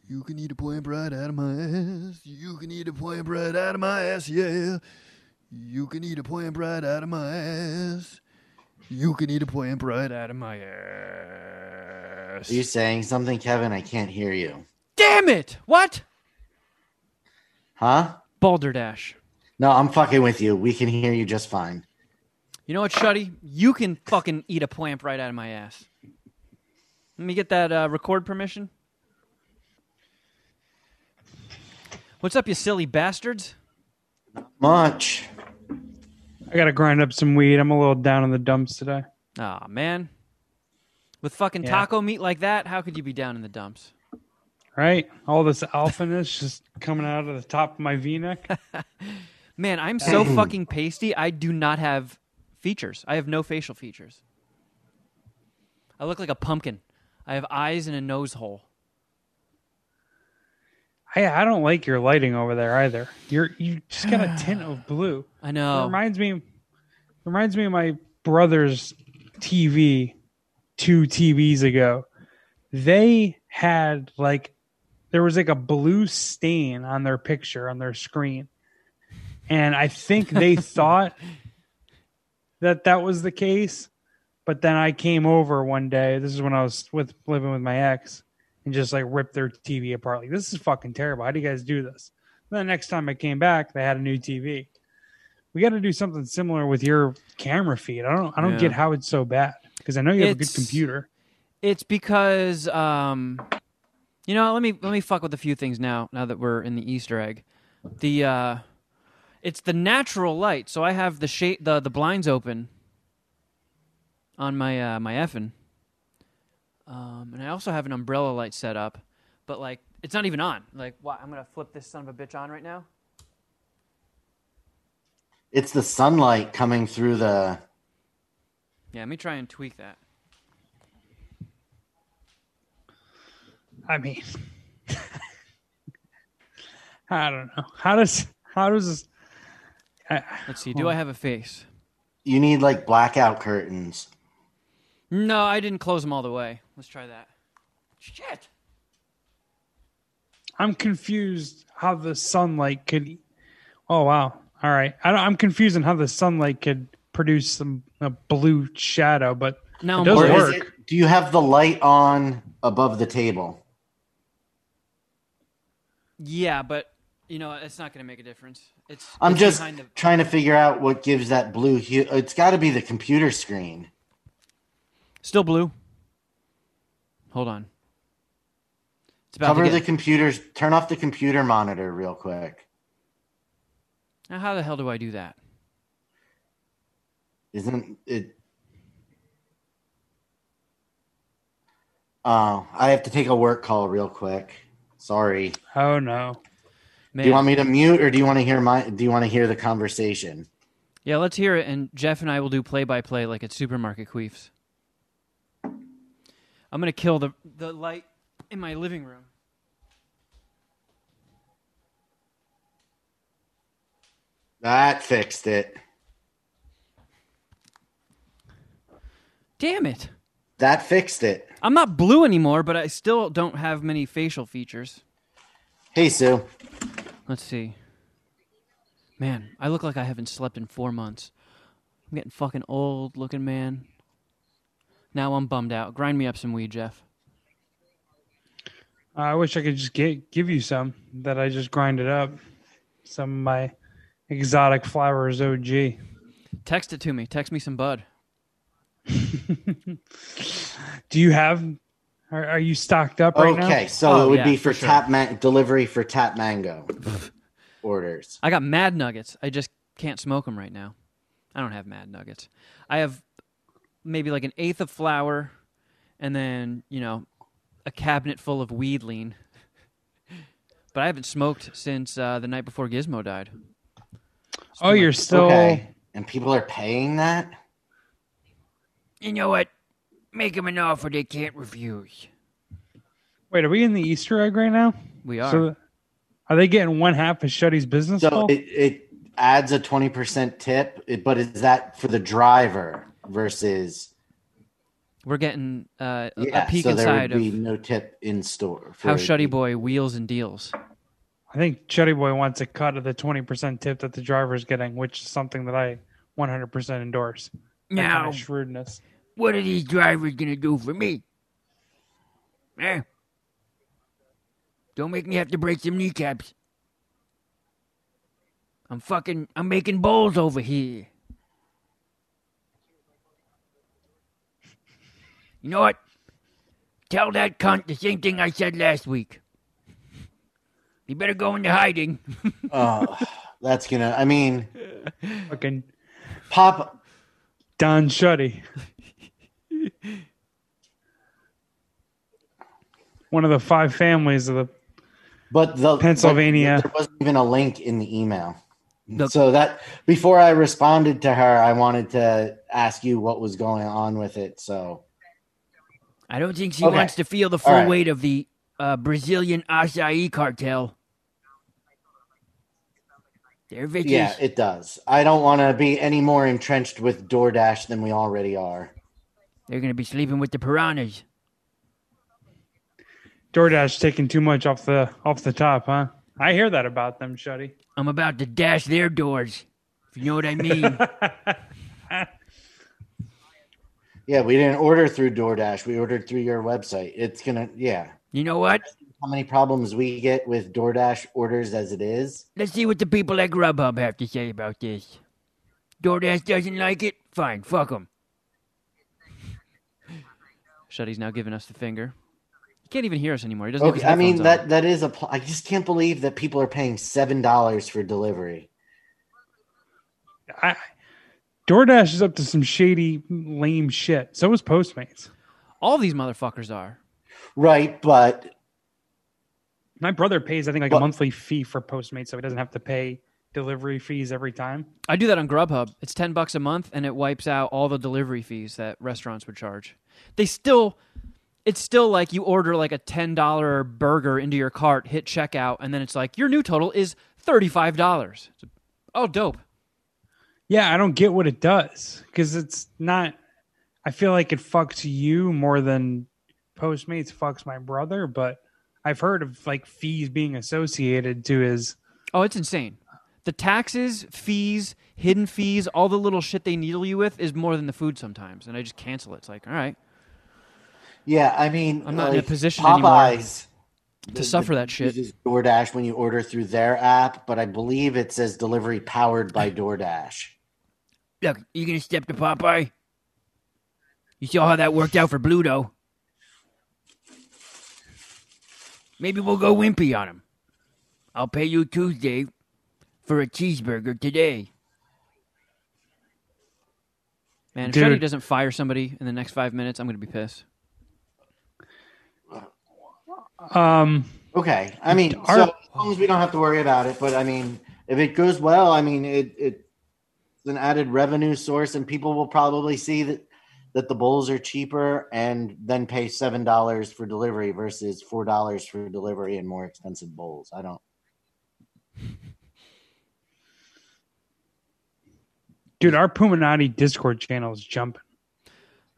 You can eat a plant right out of my ass. You can eat a plant right out of my ass. Yeah, you can eat a plant right out of my ass. You can eat a plant right out of my ass.
Are you saying something, Kevin? I can't hear you.
Damn it! What?
Huh?
Balderdash.
No, I'm fucking with you. We can hear you just fine.
You know what, Shuddy? You can fucking eat a plant right out of my ass. Let me get that uh, record permission. What's up, you silly bastards?
Not much.
I gotta grind up some weed. I'm a little down in the dumps today.
Aw, man. With fucking
Yeah.
taco meat like that, how could you be down in the dumps?
Right? All this alphaness just coming out of the top of my V-neck.
Man, I'm so fucking pasty. I do not have features. I have no facial features. I look like a pumpkin. I have eyes and a nose hole.
Hey, I don't like your lighting over there either. You're you just got a tint of blue.
I
It
know.
reminds me reminds me of my brother's TV two TVs ago. They had like there was like a blue stain on their picture on their screen. And I think they thought that that was the case. But then I came over one day. This is when I was with living with my ex and just like rip their TV apart. Like, this is fucking terrible. How do you guys do this? And the next time I came back, they had a new TV. We got to do something similar with your camera feed. I don't. I don't
Yeah.
get how it's so bad because I know you have a good computer.
It's because um you know, let me let me fuck with a few things now now that we're in the Easter egg. The uh it's the natural light. So I have the shade the the blinds open on my uh my effin. Um and I also have an umbrella light set up, but like it's not even on. Like what? I'm going to flip this son of a bitch on right now.
It's the sunlight coming through the.
Yeah, let me try and tweak that.
I mean, I don't know. How does how does this? I,
Let's see. Do I have a face?
You need like blackout curtains.
No, I didn't close them all the way. Let's try that. Shit.
I'm confused how the sunlight could. Oh wow! All right, I don't, I'm confused on how the sunlight could produce some a blue shadow, but
Now
It doesn't
Or
bored.
is
work.
it, do you have the light on above the table?
Yeah, but you know it's not going to make a difference. It's
I'm
it's
just
the,
trying to figure out what gives that blue hue. It's got to be the computer screen.
Still blue. Hold on. It's about
Cover
to
the computers. Turn off the computer monitor real quick.
Now, how the hell do I do that?
Isn't it? Oh, I have to take a work call real quick. Sorry.
oh no,
Man.
Do you want me to mute or do you want to hear my? Do you want to hear the conversation?
yeah, let's hear it, and Jeff and I will do play by play like at supermarket queefs. I'm gonna kill the the light in my living room.
That fixed it.
Damn it!
That fixed it.
I'm not blue anymore, but I still don't have many facial features.
Hey Sue.
Let's see. Man, I look like I haven't slept in four months. I'm getting fucking old looking, man. Now I'm bummed out. Grind me up some weed, Jeff.
Uh, I wish I could just get give you some that I just grinded up. Some of my exotic flowers OG.
Text it to me. Text me some bud.
Do you have? Are, are you stocked up right now?
Okay, so
Oh,
it would
yeah,
be for,
for sure.
tap delivery for tap mango orders.
I got mad nuggets. I just can't smoke them right now. I don't have mad nuggets. I have maybe like an eighth of flour and then, you know, a cabinet full of weedling. but I haven't smoked since uh, the night before Gizmo died. It's
Oh,
been
you're
like-
still.
Okay, and people are paying that.
You know what? Make them an offer they can't refuse.
Wait, are we in the Easter egg right now?
We are.
So, are they getting one half of Shuddy's business?
So it, it adds a twenty percent tip, but is that for the driver versus?
We're getting uh, a-
Yeah,
a peek
so there
inside
would be
of
no tip in store. For
how Shuddy Boy wheels and deals.
I think Shuddy Boy wants a cut of the twenty percent tip that the driver is getting, which is something that I 100 percent endorse. That kind
Now,
of shrewdness.
what are these drivers gonna do for me? Eh? Don't make me have to break some kneecaps. I'm fucking, I'm making bowls over here. You know what? Tell that cunt the same thing I said last week. He better go into hiding.
Oh, that's gonna. I mean,
Fucking
pop.
Don Shuddy. One of the five families of the
But the
Pennsylvania.
but there wasn't even a link in the email.
The-
so that before I responded to her, I wanted to ask you what was going on with it. So
I don't think she
Okay.
wants to feel the full
All right.
weight of the uh, Brazilian acai cartel. They're vicious.
Yeah, it does. I don't want to be any more entrenched with DoorDash than we already are.
They're gonna be sleeping with the piranhas.
DoorDash taking too much off the off the top, huh? I hear that about them, Shuddy.
I'm about to dash their doors. If you know what I mean.
Yeah, we didn't order through DoorDash. We ordered through your website. It's gonna, yeah.
you know what?
How many problems we get with DoorDash orders as it is?
Let's see what the people at Grubhub have to say about this. DoorDash doesn't like it? Fine, fuck them.
Shuddy's now giving us the finger. He can't even hear us anymore. He doesn't.
Okay,
have
I mean that
on.
that is a. pl- I just can't believe that people are paying seven dollars for delivery.
I, DoorDash is up to some shady, lame shit. So is Postmates.
All these motherfuckers are.
Right, but
My brother pays, I think, like
Well-
a monthly fee for Postmates, so he doesn't have to pay delivery fees every time.
I do that on Grubhub. It's ten bucks a month, and it wipes out all the delivery fees that restaurants would charge. They still, it's still like you order like a ten dollar burger into your cart, hit checkout, and then it's like your new total is thirty five dollars. Oh, dope.
Yeah, I don't get what it does because it's not. I feel like it fucks you more than Postmates fucks my brother, but I've heard of like fees being associated to his.
Oh, it's insane. The taxes, fees, hidden fees, all the little shit they needle you with is more than the food sometimes, and I just cancel it. It's like, all right,
yeah, I mean,
I'm not in a
like,
position anymore
Popeyes
to suffer that shit.
This uses DoorDash when you order through their app, but I believe it says delivery powered by DoorDash.
Look, you gonna step to Popeye? You saw how that worked out for Bluto. Maybe we'll go wimpy on him. I'll pay you Tuesday for a cheeseburger today.
Man, if
Dude.
Shuddy doesn't fire somebody in the next five minutes, I'm going to be pissed.
Um,
Okay, I mean,
Our-
so as long as we don't have to worry about it, but I mean, if it goes well, I mean, it it's an added revenue source, and people will probably see that that the bowls are cheaper, and then pay seven dollars for delivery versus four dollars for delivery and more expensive bowls. I don't.
dude, our Puminati Discord channel is jumping.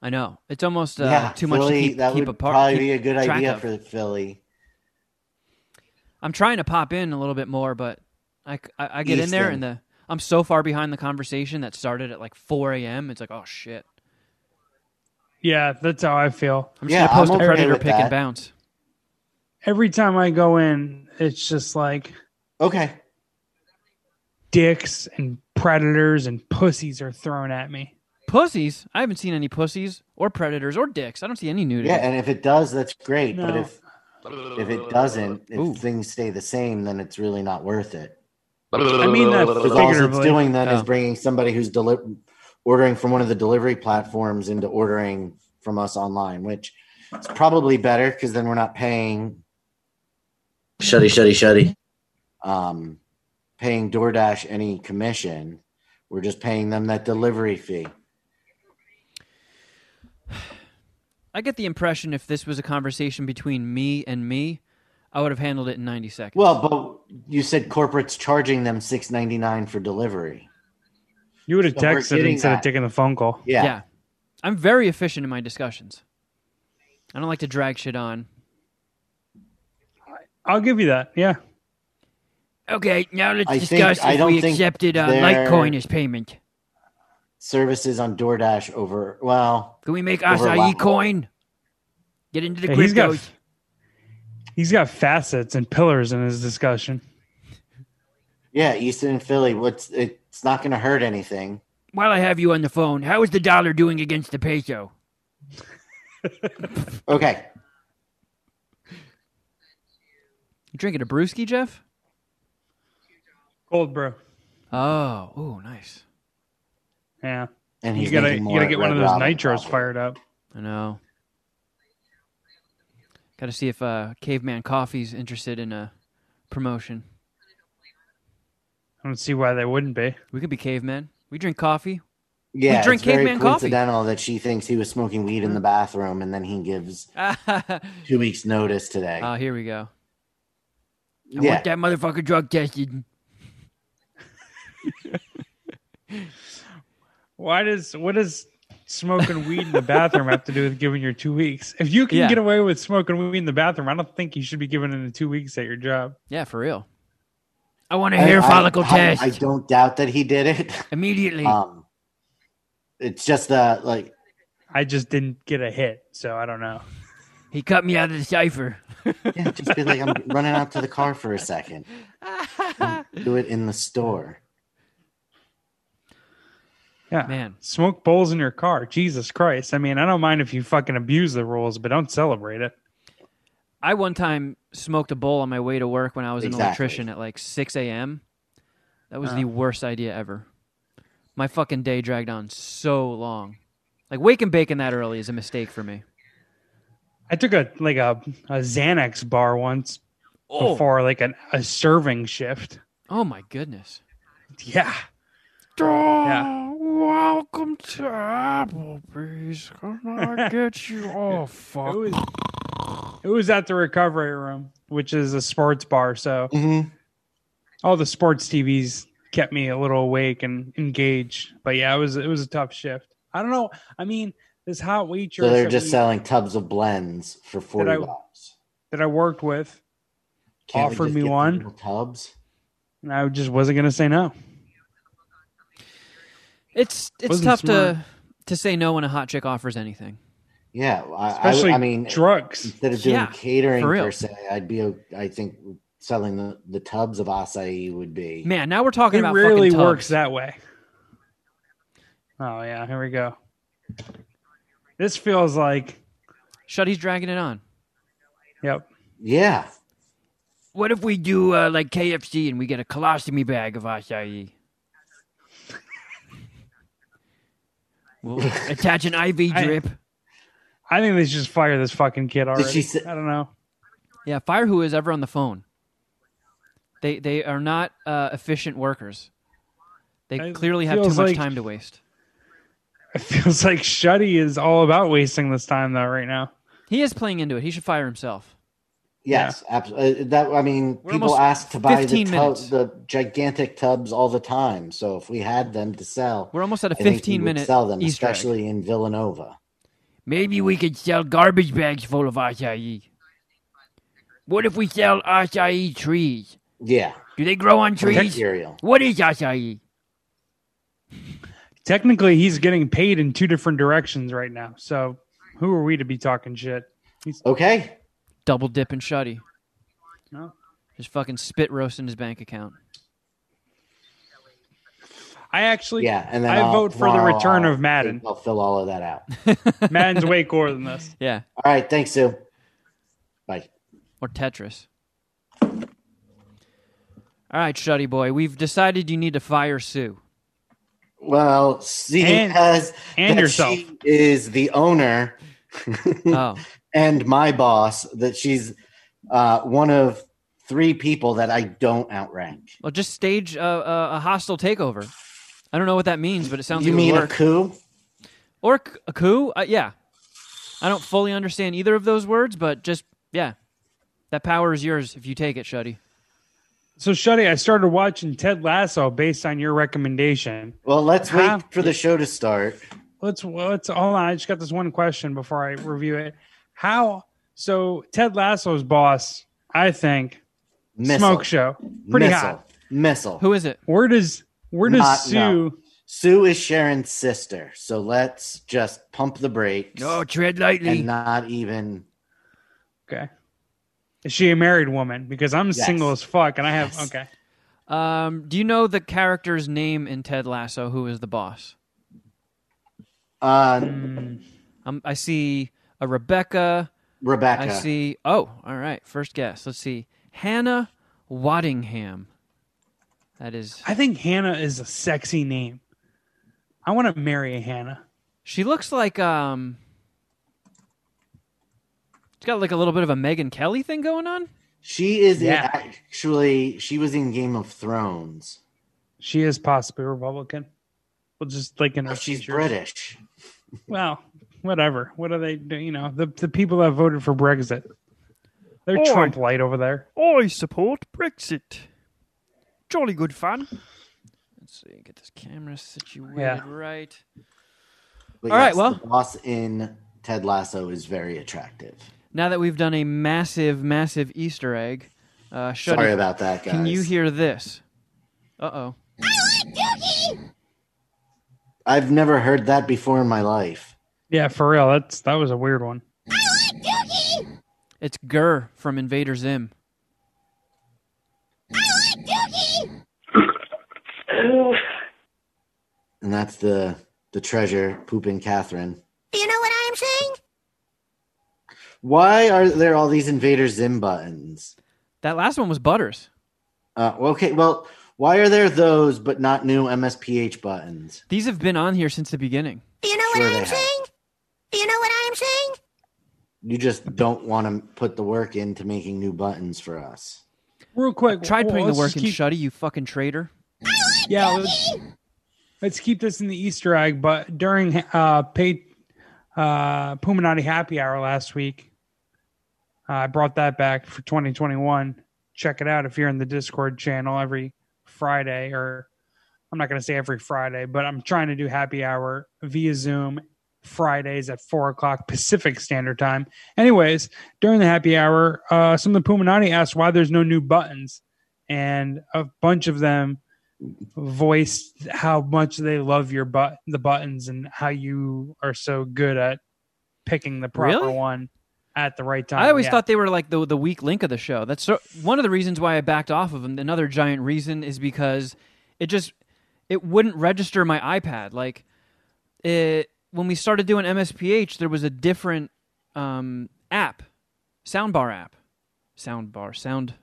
I know it's almost uh,
yeah,
too much
Philly,
to keep,
that
keep
would
apart.
probably
keep
be a good idea
of.
for Philly.
I'm trying to pop in a little bit more, but I, I, I get in there and the I'm so far behind the conversation that started at like 4 a.m. It's like, oh shit!
Yeah, that's how I feel.
I'm just
Yeah,
gonna post
I'm
a
okay
predator
with
pick and bounce.
Every time I go in, it's just like
Okay,
dicks and predators and pussies are thrown at me.
Pussies? I haven't seen any pussies or predators or dicks. I don't see any nudity.
yeah, and if it does, that's great. But if if it doesn't, if
Ooh.
things stay the same, then it's really not worth it.
I mean that
Because all it's doing then is
Oh.
bringing somebody who's deli- ordering from one of the delivery platforms into ordering from us online, which is probably better because then we're not paying shuddy shuddy shuddy, um, paying DoorDash any commission. We're just paying them that delivery fee.
I get the impression if this was a conversation between me and me, I would have handled it in 90 seconds.
Well, but you said corporate's charging them six ninety nine for delivery.
You would have
So
texted instead
that.
of taking the phone call.
Yeah.
yeah. I'm very efficient in my discussions. I don't like to drag shit on.
I'll give you that. Yeah.
Okay, now let's
I
discuss
think- I
if
don't
we
think
accepted uh, Litecoin as payment.
Services on DoorDash over well,
Can we make
Overlap.
acai coin? Get into the
Yeah, he's got
cryptos.
He's got facets and pillars in his discussion.
yeah, Easton and Philly. What's it's not going to hurt anything.
While I have you on the phone, how is the dollar doing against the peso?
Okay,
You drinking a brewski, Jeff?
Cold brew.
Oh, ooh, nice.
Yeah.
and
You
he's
gotta you gotta get one of those
Robin,
nitros
probably.
fired up.
I know. Got to see if uh, Caveman Coffee's interested in a promotion.
I don't see why they wouldn't be.
We could be cavemen. We drink coffee.
Yeah,
drink
it's very
caveman coffee.
coincidental that she thinks he was smoking weed in the bathroom, and then he gives two weeks notice today.
Oh, here we go.
I
yeah,
want that motherfucker drug tested.
Why does what does smoking weed in the bathroom have to do with giving your two weeks? If you can
Yeah.
get away with smoking weed in the bathroom, I don't think you should be given in the two weeks at your job.
Yeah, for real.
I want a hair follicle
I,
test
I don't doubt that he did it.
immediately.
Um, it's just that, like
I just didn't get a hit, so I don't know.
he cut me out of the cipher.
yeah, just be like I'm running out to the car for a second. Do it in the store.
Yeah.
Man.
Smoke bowls in your car. Jesus Christ. I mean, I don't mind if you fucking abuse the rules, but don't celebrate it.
I one time smoked a bowl on my way to work when I was an electrician at like 6 a.m. That was
Oh.
the uh. worst idea ever. My fucking day dragged on so long. Like waking bacon that early is a mistake for me.
I took a like a, a Xanax bar once
Oh,
before like an, a serving shift.
oh my goodness.
Yeah. Yeah.
Welcome to Applebee's. Can I get you? Oh,
It
fuck.
was, it was at the recovery room, which is a sports bar. So
hmm
all the sports TVs kept me a little awake and engaged. But yeah, it was it was a tough shift. I don't know. I mean, this hot waitress
So they're just
we-
selling tubs of blends for forty
I-
bucks.
that I worked with,
Can't we
offered
just
me
get
one.
tubs.
and I just wasn't gonna say no.
It's it's
Wasn't
tough
smart.
to to say no when a hot chick offers anything.
Yeah, I, I,
Especially
I mean,
drugs.
instead of doing
Yeah,
catering
for real.
per se, I'd be. I think selling the, the tubs of acai would be.
Man, now we're talking
It
about
rarely
fucking
works that way. Oh yeah, here we go. This feels like
Shuddy's dragging it on.
yep.
Yeah,
What if we do uh, like KFC and we get a colostomy bag of acai? We'll attach an IV drip.
I think they should just fire this fucking kid already.
she say-
I don't know.
Yeah, fire who is ever on the phone. They they are not uh, efficient workers. They
It
clearly have too
feels
much
like-
time to waste.
It feels like Shuddy is all about wasting this time though right now.
He is playing into it. He should fire himself.
Yes, absolutely. Uh, that I mean,
We're
people ask to buy the
15
tub, the gigantic tubs all the time. So if we had them to sell,
We're almost at a
I think we
15
would
minute
sell them,
Easter egg.
especially in Villanova.
Maybe we could sell garbage bags full of acai. What if we sell acai trees?
Yeah,
Do they grow on trees?
material.
What is acai?
Technically, he's getting paid in two different directions right now. So who are we to be talking shit?
Okay,
Double dip and Shuddy.
No.
Just fucking spit roast in his bank account.
I actually,
yeah, and then
I
I'll-
vote for the return
I'll-
of Madden.
I'll fill all of that out.
Madden's way cooler than this.
Yeah.
All right, thanks, Sue. Bye.
Or Tetris. All right, Shuddy boy. We've decided you need to fire Sue.
Well, seeing
And-
as
and yourself.
she is the owner
Oh.
And my boss, that she's uh, one of three people that I don't outrank.
Well, just stage a, a, a hostile takeover. I don't know what that means, but it sounds
you
like it
mean
would
a coup?
or a coup? Uh, yeah. I don't fully understand either of those words, but just yeah, that power is yours if you take it, Shuddy.
So Shuddy, I started watching Ted Lasso based on your recommendation.
Well, let's
How-
wait for the show to start.
Let's let's hold on. I just got this one question before I review it. How so? Ted Lasso's boss, I think,
Missile.
smoke show, pretty
Missile.
hot.
Missile.
Who is it?
Where does where does
Not-
Sue?
no. Sue is Sharon's sister, so let's just pump the brakes
No, tread lightly.
and not even.
Okay, is she a married woman? Because I'm
Yes.
single as fuck, and I have
Yes.
okay.
Um, do you know the character's name in Ted Lasso? Who is the boss?
Mm,
Um, I see a Rebecca.
Rebecca.
I see. Oh, all right. First guess. Let's see. Hannah Waddingham. That is.
I think Hannah is a sexy name. I want to marry a Hannah.
She looks like um. She's got like a little bit of a Megyn Kelly thing going on.
She is
Yeah.
actually. She was in Game of Thrones.
She is possibly Republican. Well, just like in her
Oh, she's. British.
Well, whatever. What are they? do? You know, the the people that voted for Brexit. They're
Oi.
Trump light over there.
I support Brexit. Jolly good fun.
Let's see. Get this camera situated
Yeah.
right.
But
All right,
yes,
well-
the boss in Ted Lasso is very attractive.
Now that we've done a massive, massive Easter egg, uh, Shuddy,
Sorry about that, guys.
can you hear this? Uh oh. I like cookie.
I've never heard that before in my life.
Yeah, for real. That's that was a weird one. I want Dookie.
It's GIR from Invader Zim. I want Dookie.
and that's the the treasure pooping Catherine.
Do You know what I'm saying?
Why are there all these Invader Zim buttons?
That last one was Butters.
Uh, okay, well, why are there those but not new MSPH buttons?
These have been on here since the beginning.
Do You know
Sure
what I'm saying? You know what I'm saying?
You just don't want to put the work into making new buttons for us.
Real quick.
Tried
well,
putting the work
just
in,
keep-
Shuddy, you fucking traitor.
Yeah, let's, let's keep this in the Easter egg. But during uh, paid uh, Puminati Happy Hour last week, uh, I brought that back for 2021. Check it out if you're in the Discord channel every Friday, or I'm not going to say every Friday, but I'm trying to do happy hour via Zoom Fridays at four o'clock Pacific Standard Time. Anyways, during the happy hour, uh, some of the Puminati asked why there's no new buttons, and a bunch of them voiced how much they love your but the buttons and how you are so good at picking the proper
Really?
one at the right time.
I always
Yeah.
thought they were like the the weak link of the show. That's so, one of the reasons why I backed off of them. Another giant reason is because it just it wouldn't register my iPad. Like it when we started doing MSPH, there was a different um, app, soundbar app, soundbar sound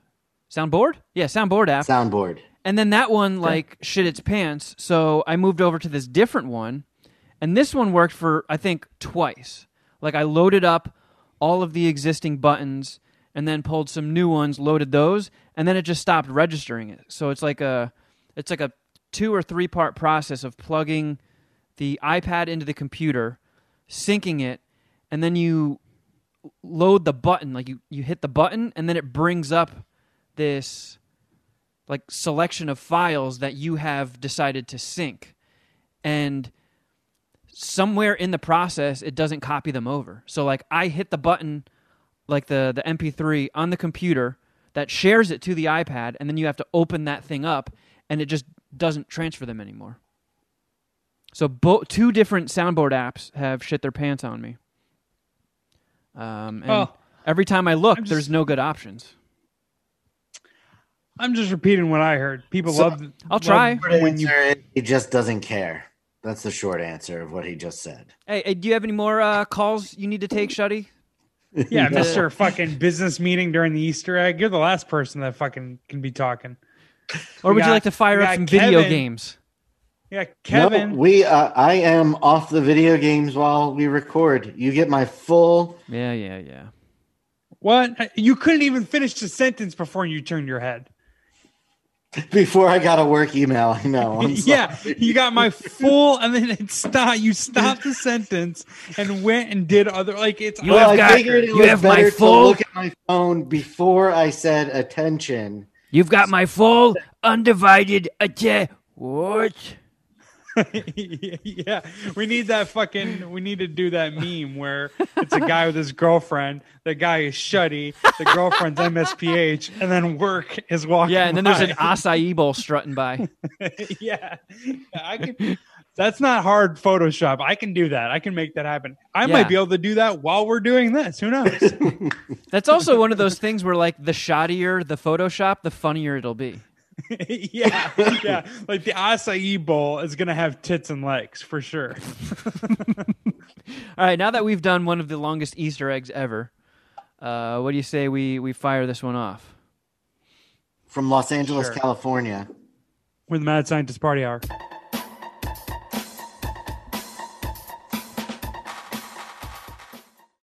soundboard, yeah, soundboard app.
Soundboard.
And then that one like shit its pants. So I moved over to this different one, and this one worked for I think twice. Like I loaded up all of the existing buttons and then pulled some new ones, loaded those, and then it just stopped registering it. So it's like a it's like a two or three part process of plugging the iPad into the computer, syncing it, and then you load the button. Like you you hit the button and then it brings up this like selection of files that you have decided to sync and somewhere in the process it doesn't copy them over so like i hit the button like the the mp3 on the computer that shares it to the ipad and then you have to open that thing up and it just doesn't transfer them anymore so bo- two different soundboard apps have shit their pants on me um, and
Well,
every time i look
just-
there's no good options
I'm just repeating what I heard. People
So-
love.
I'll
love
try.
when you.
He just doesn't care. That's the short answer of what he just said.
Hey, hey, do you have any more uh, calls you need to take, Shuddy?
Yeah, Mister fucking business meeting during the Easter egg. You're the last person that fucking can be talking.
Or
We
would you like to fire up
got
some video games?
Yeah, Kevin.
No, we. Uh, I am off the video games while we record. You get my full.
Yeah, yeah, yeah.
what? You couldn't even finish the sentence before you turned your head.
Before I got a work email, I know.
Yeah, you got my full, and then it stopped. You stopped the sentence and went and did other like it's.
You
well,
have
I
got-
figured it
you
was
have my
better
full-
look at my phone before I said attention.
You've got my full, undivided attention. What?
yeah, we need that fucking. We need to do that meme where it's a guy with his girlfriend. The guy is shuddy. The girlfriend's MSPH, and then work is walking.
Yeah, and then there's an
by.
acai bowl strutting by.
yeah, Yeah, I can. That's not hard Photoshop. I can do that. I can make that happen. I
Yeah.
might be able to do that while we're doing this. Who knows?
That's also one of those things where, like, the shoddier the Photoshop, the funnier it'll be.
yeah, yeah. Like the acai bowl is gonna have tits and legs for sure.
All right, now that we've done one of the longest Easter eggs ever, uh, what do you say we we fire this one off?
From Los Angeles,
Sure.
California.
With Mad Scientist Party Hour.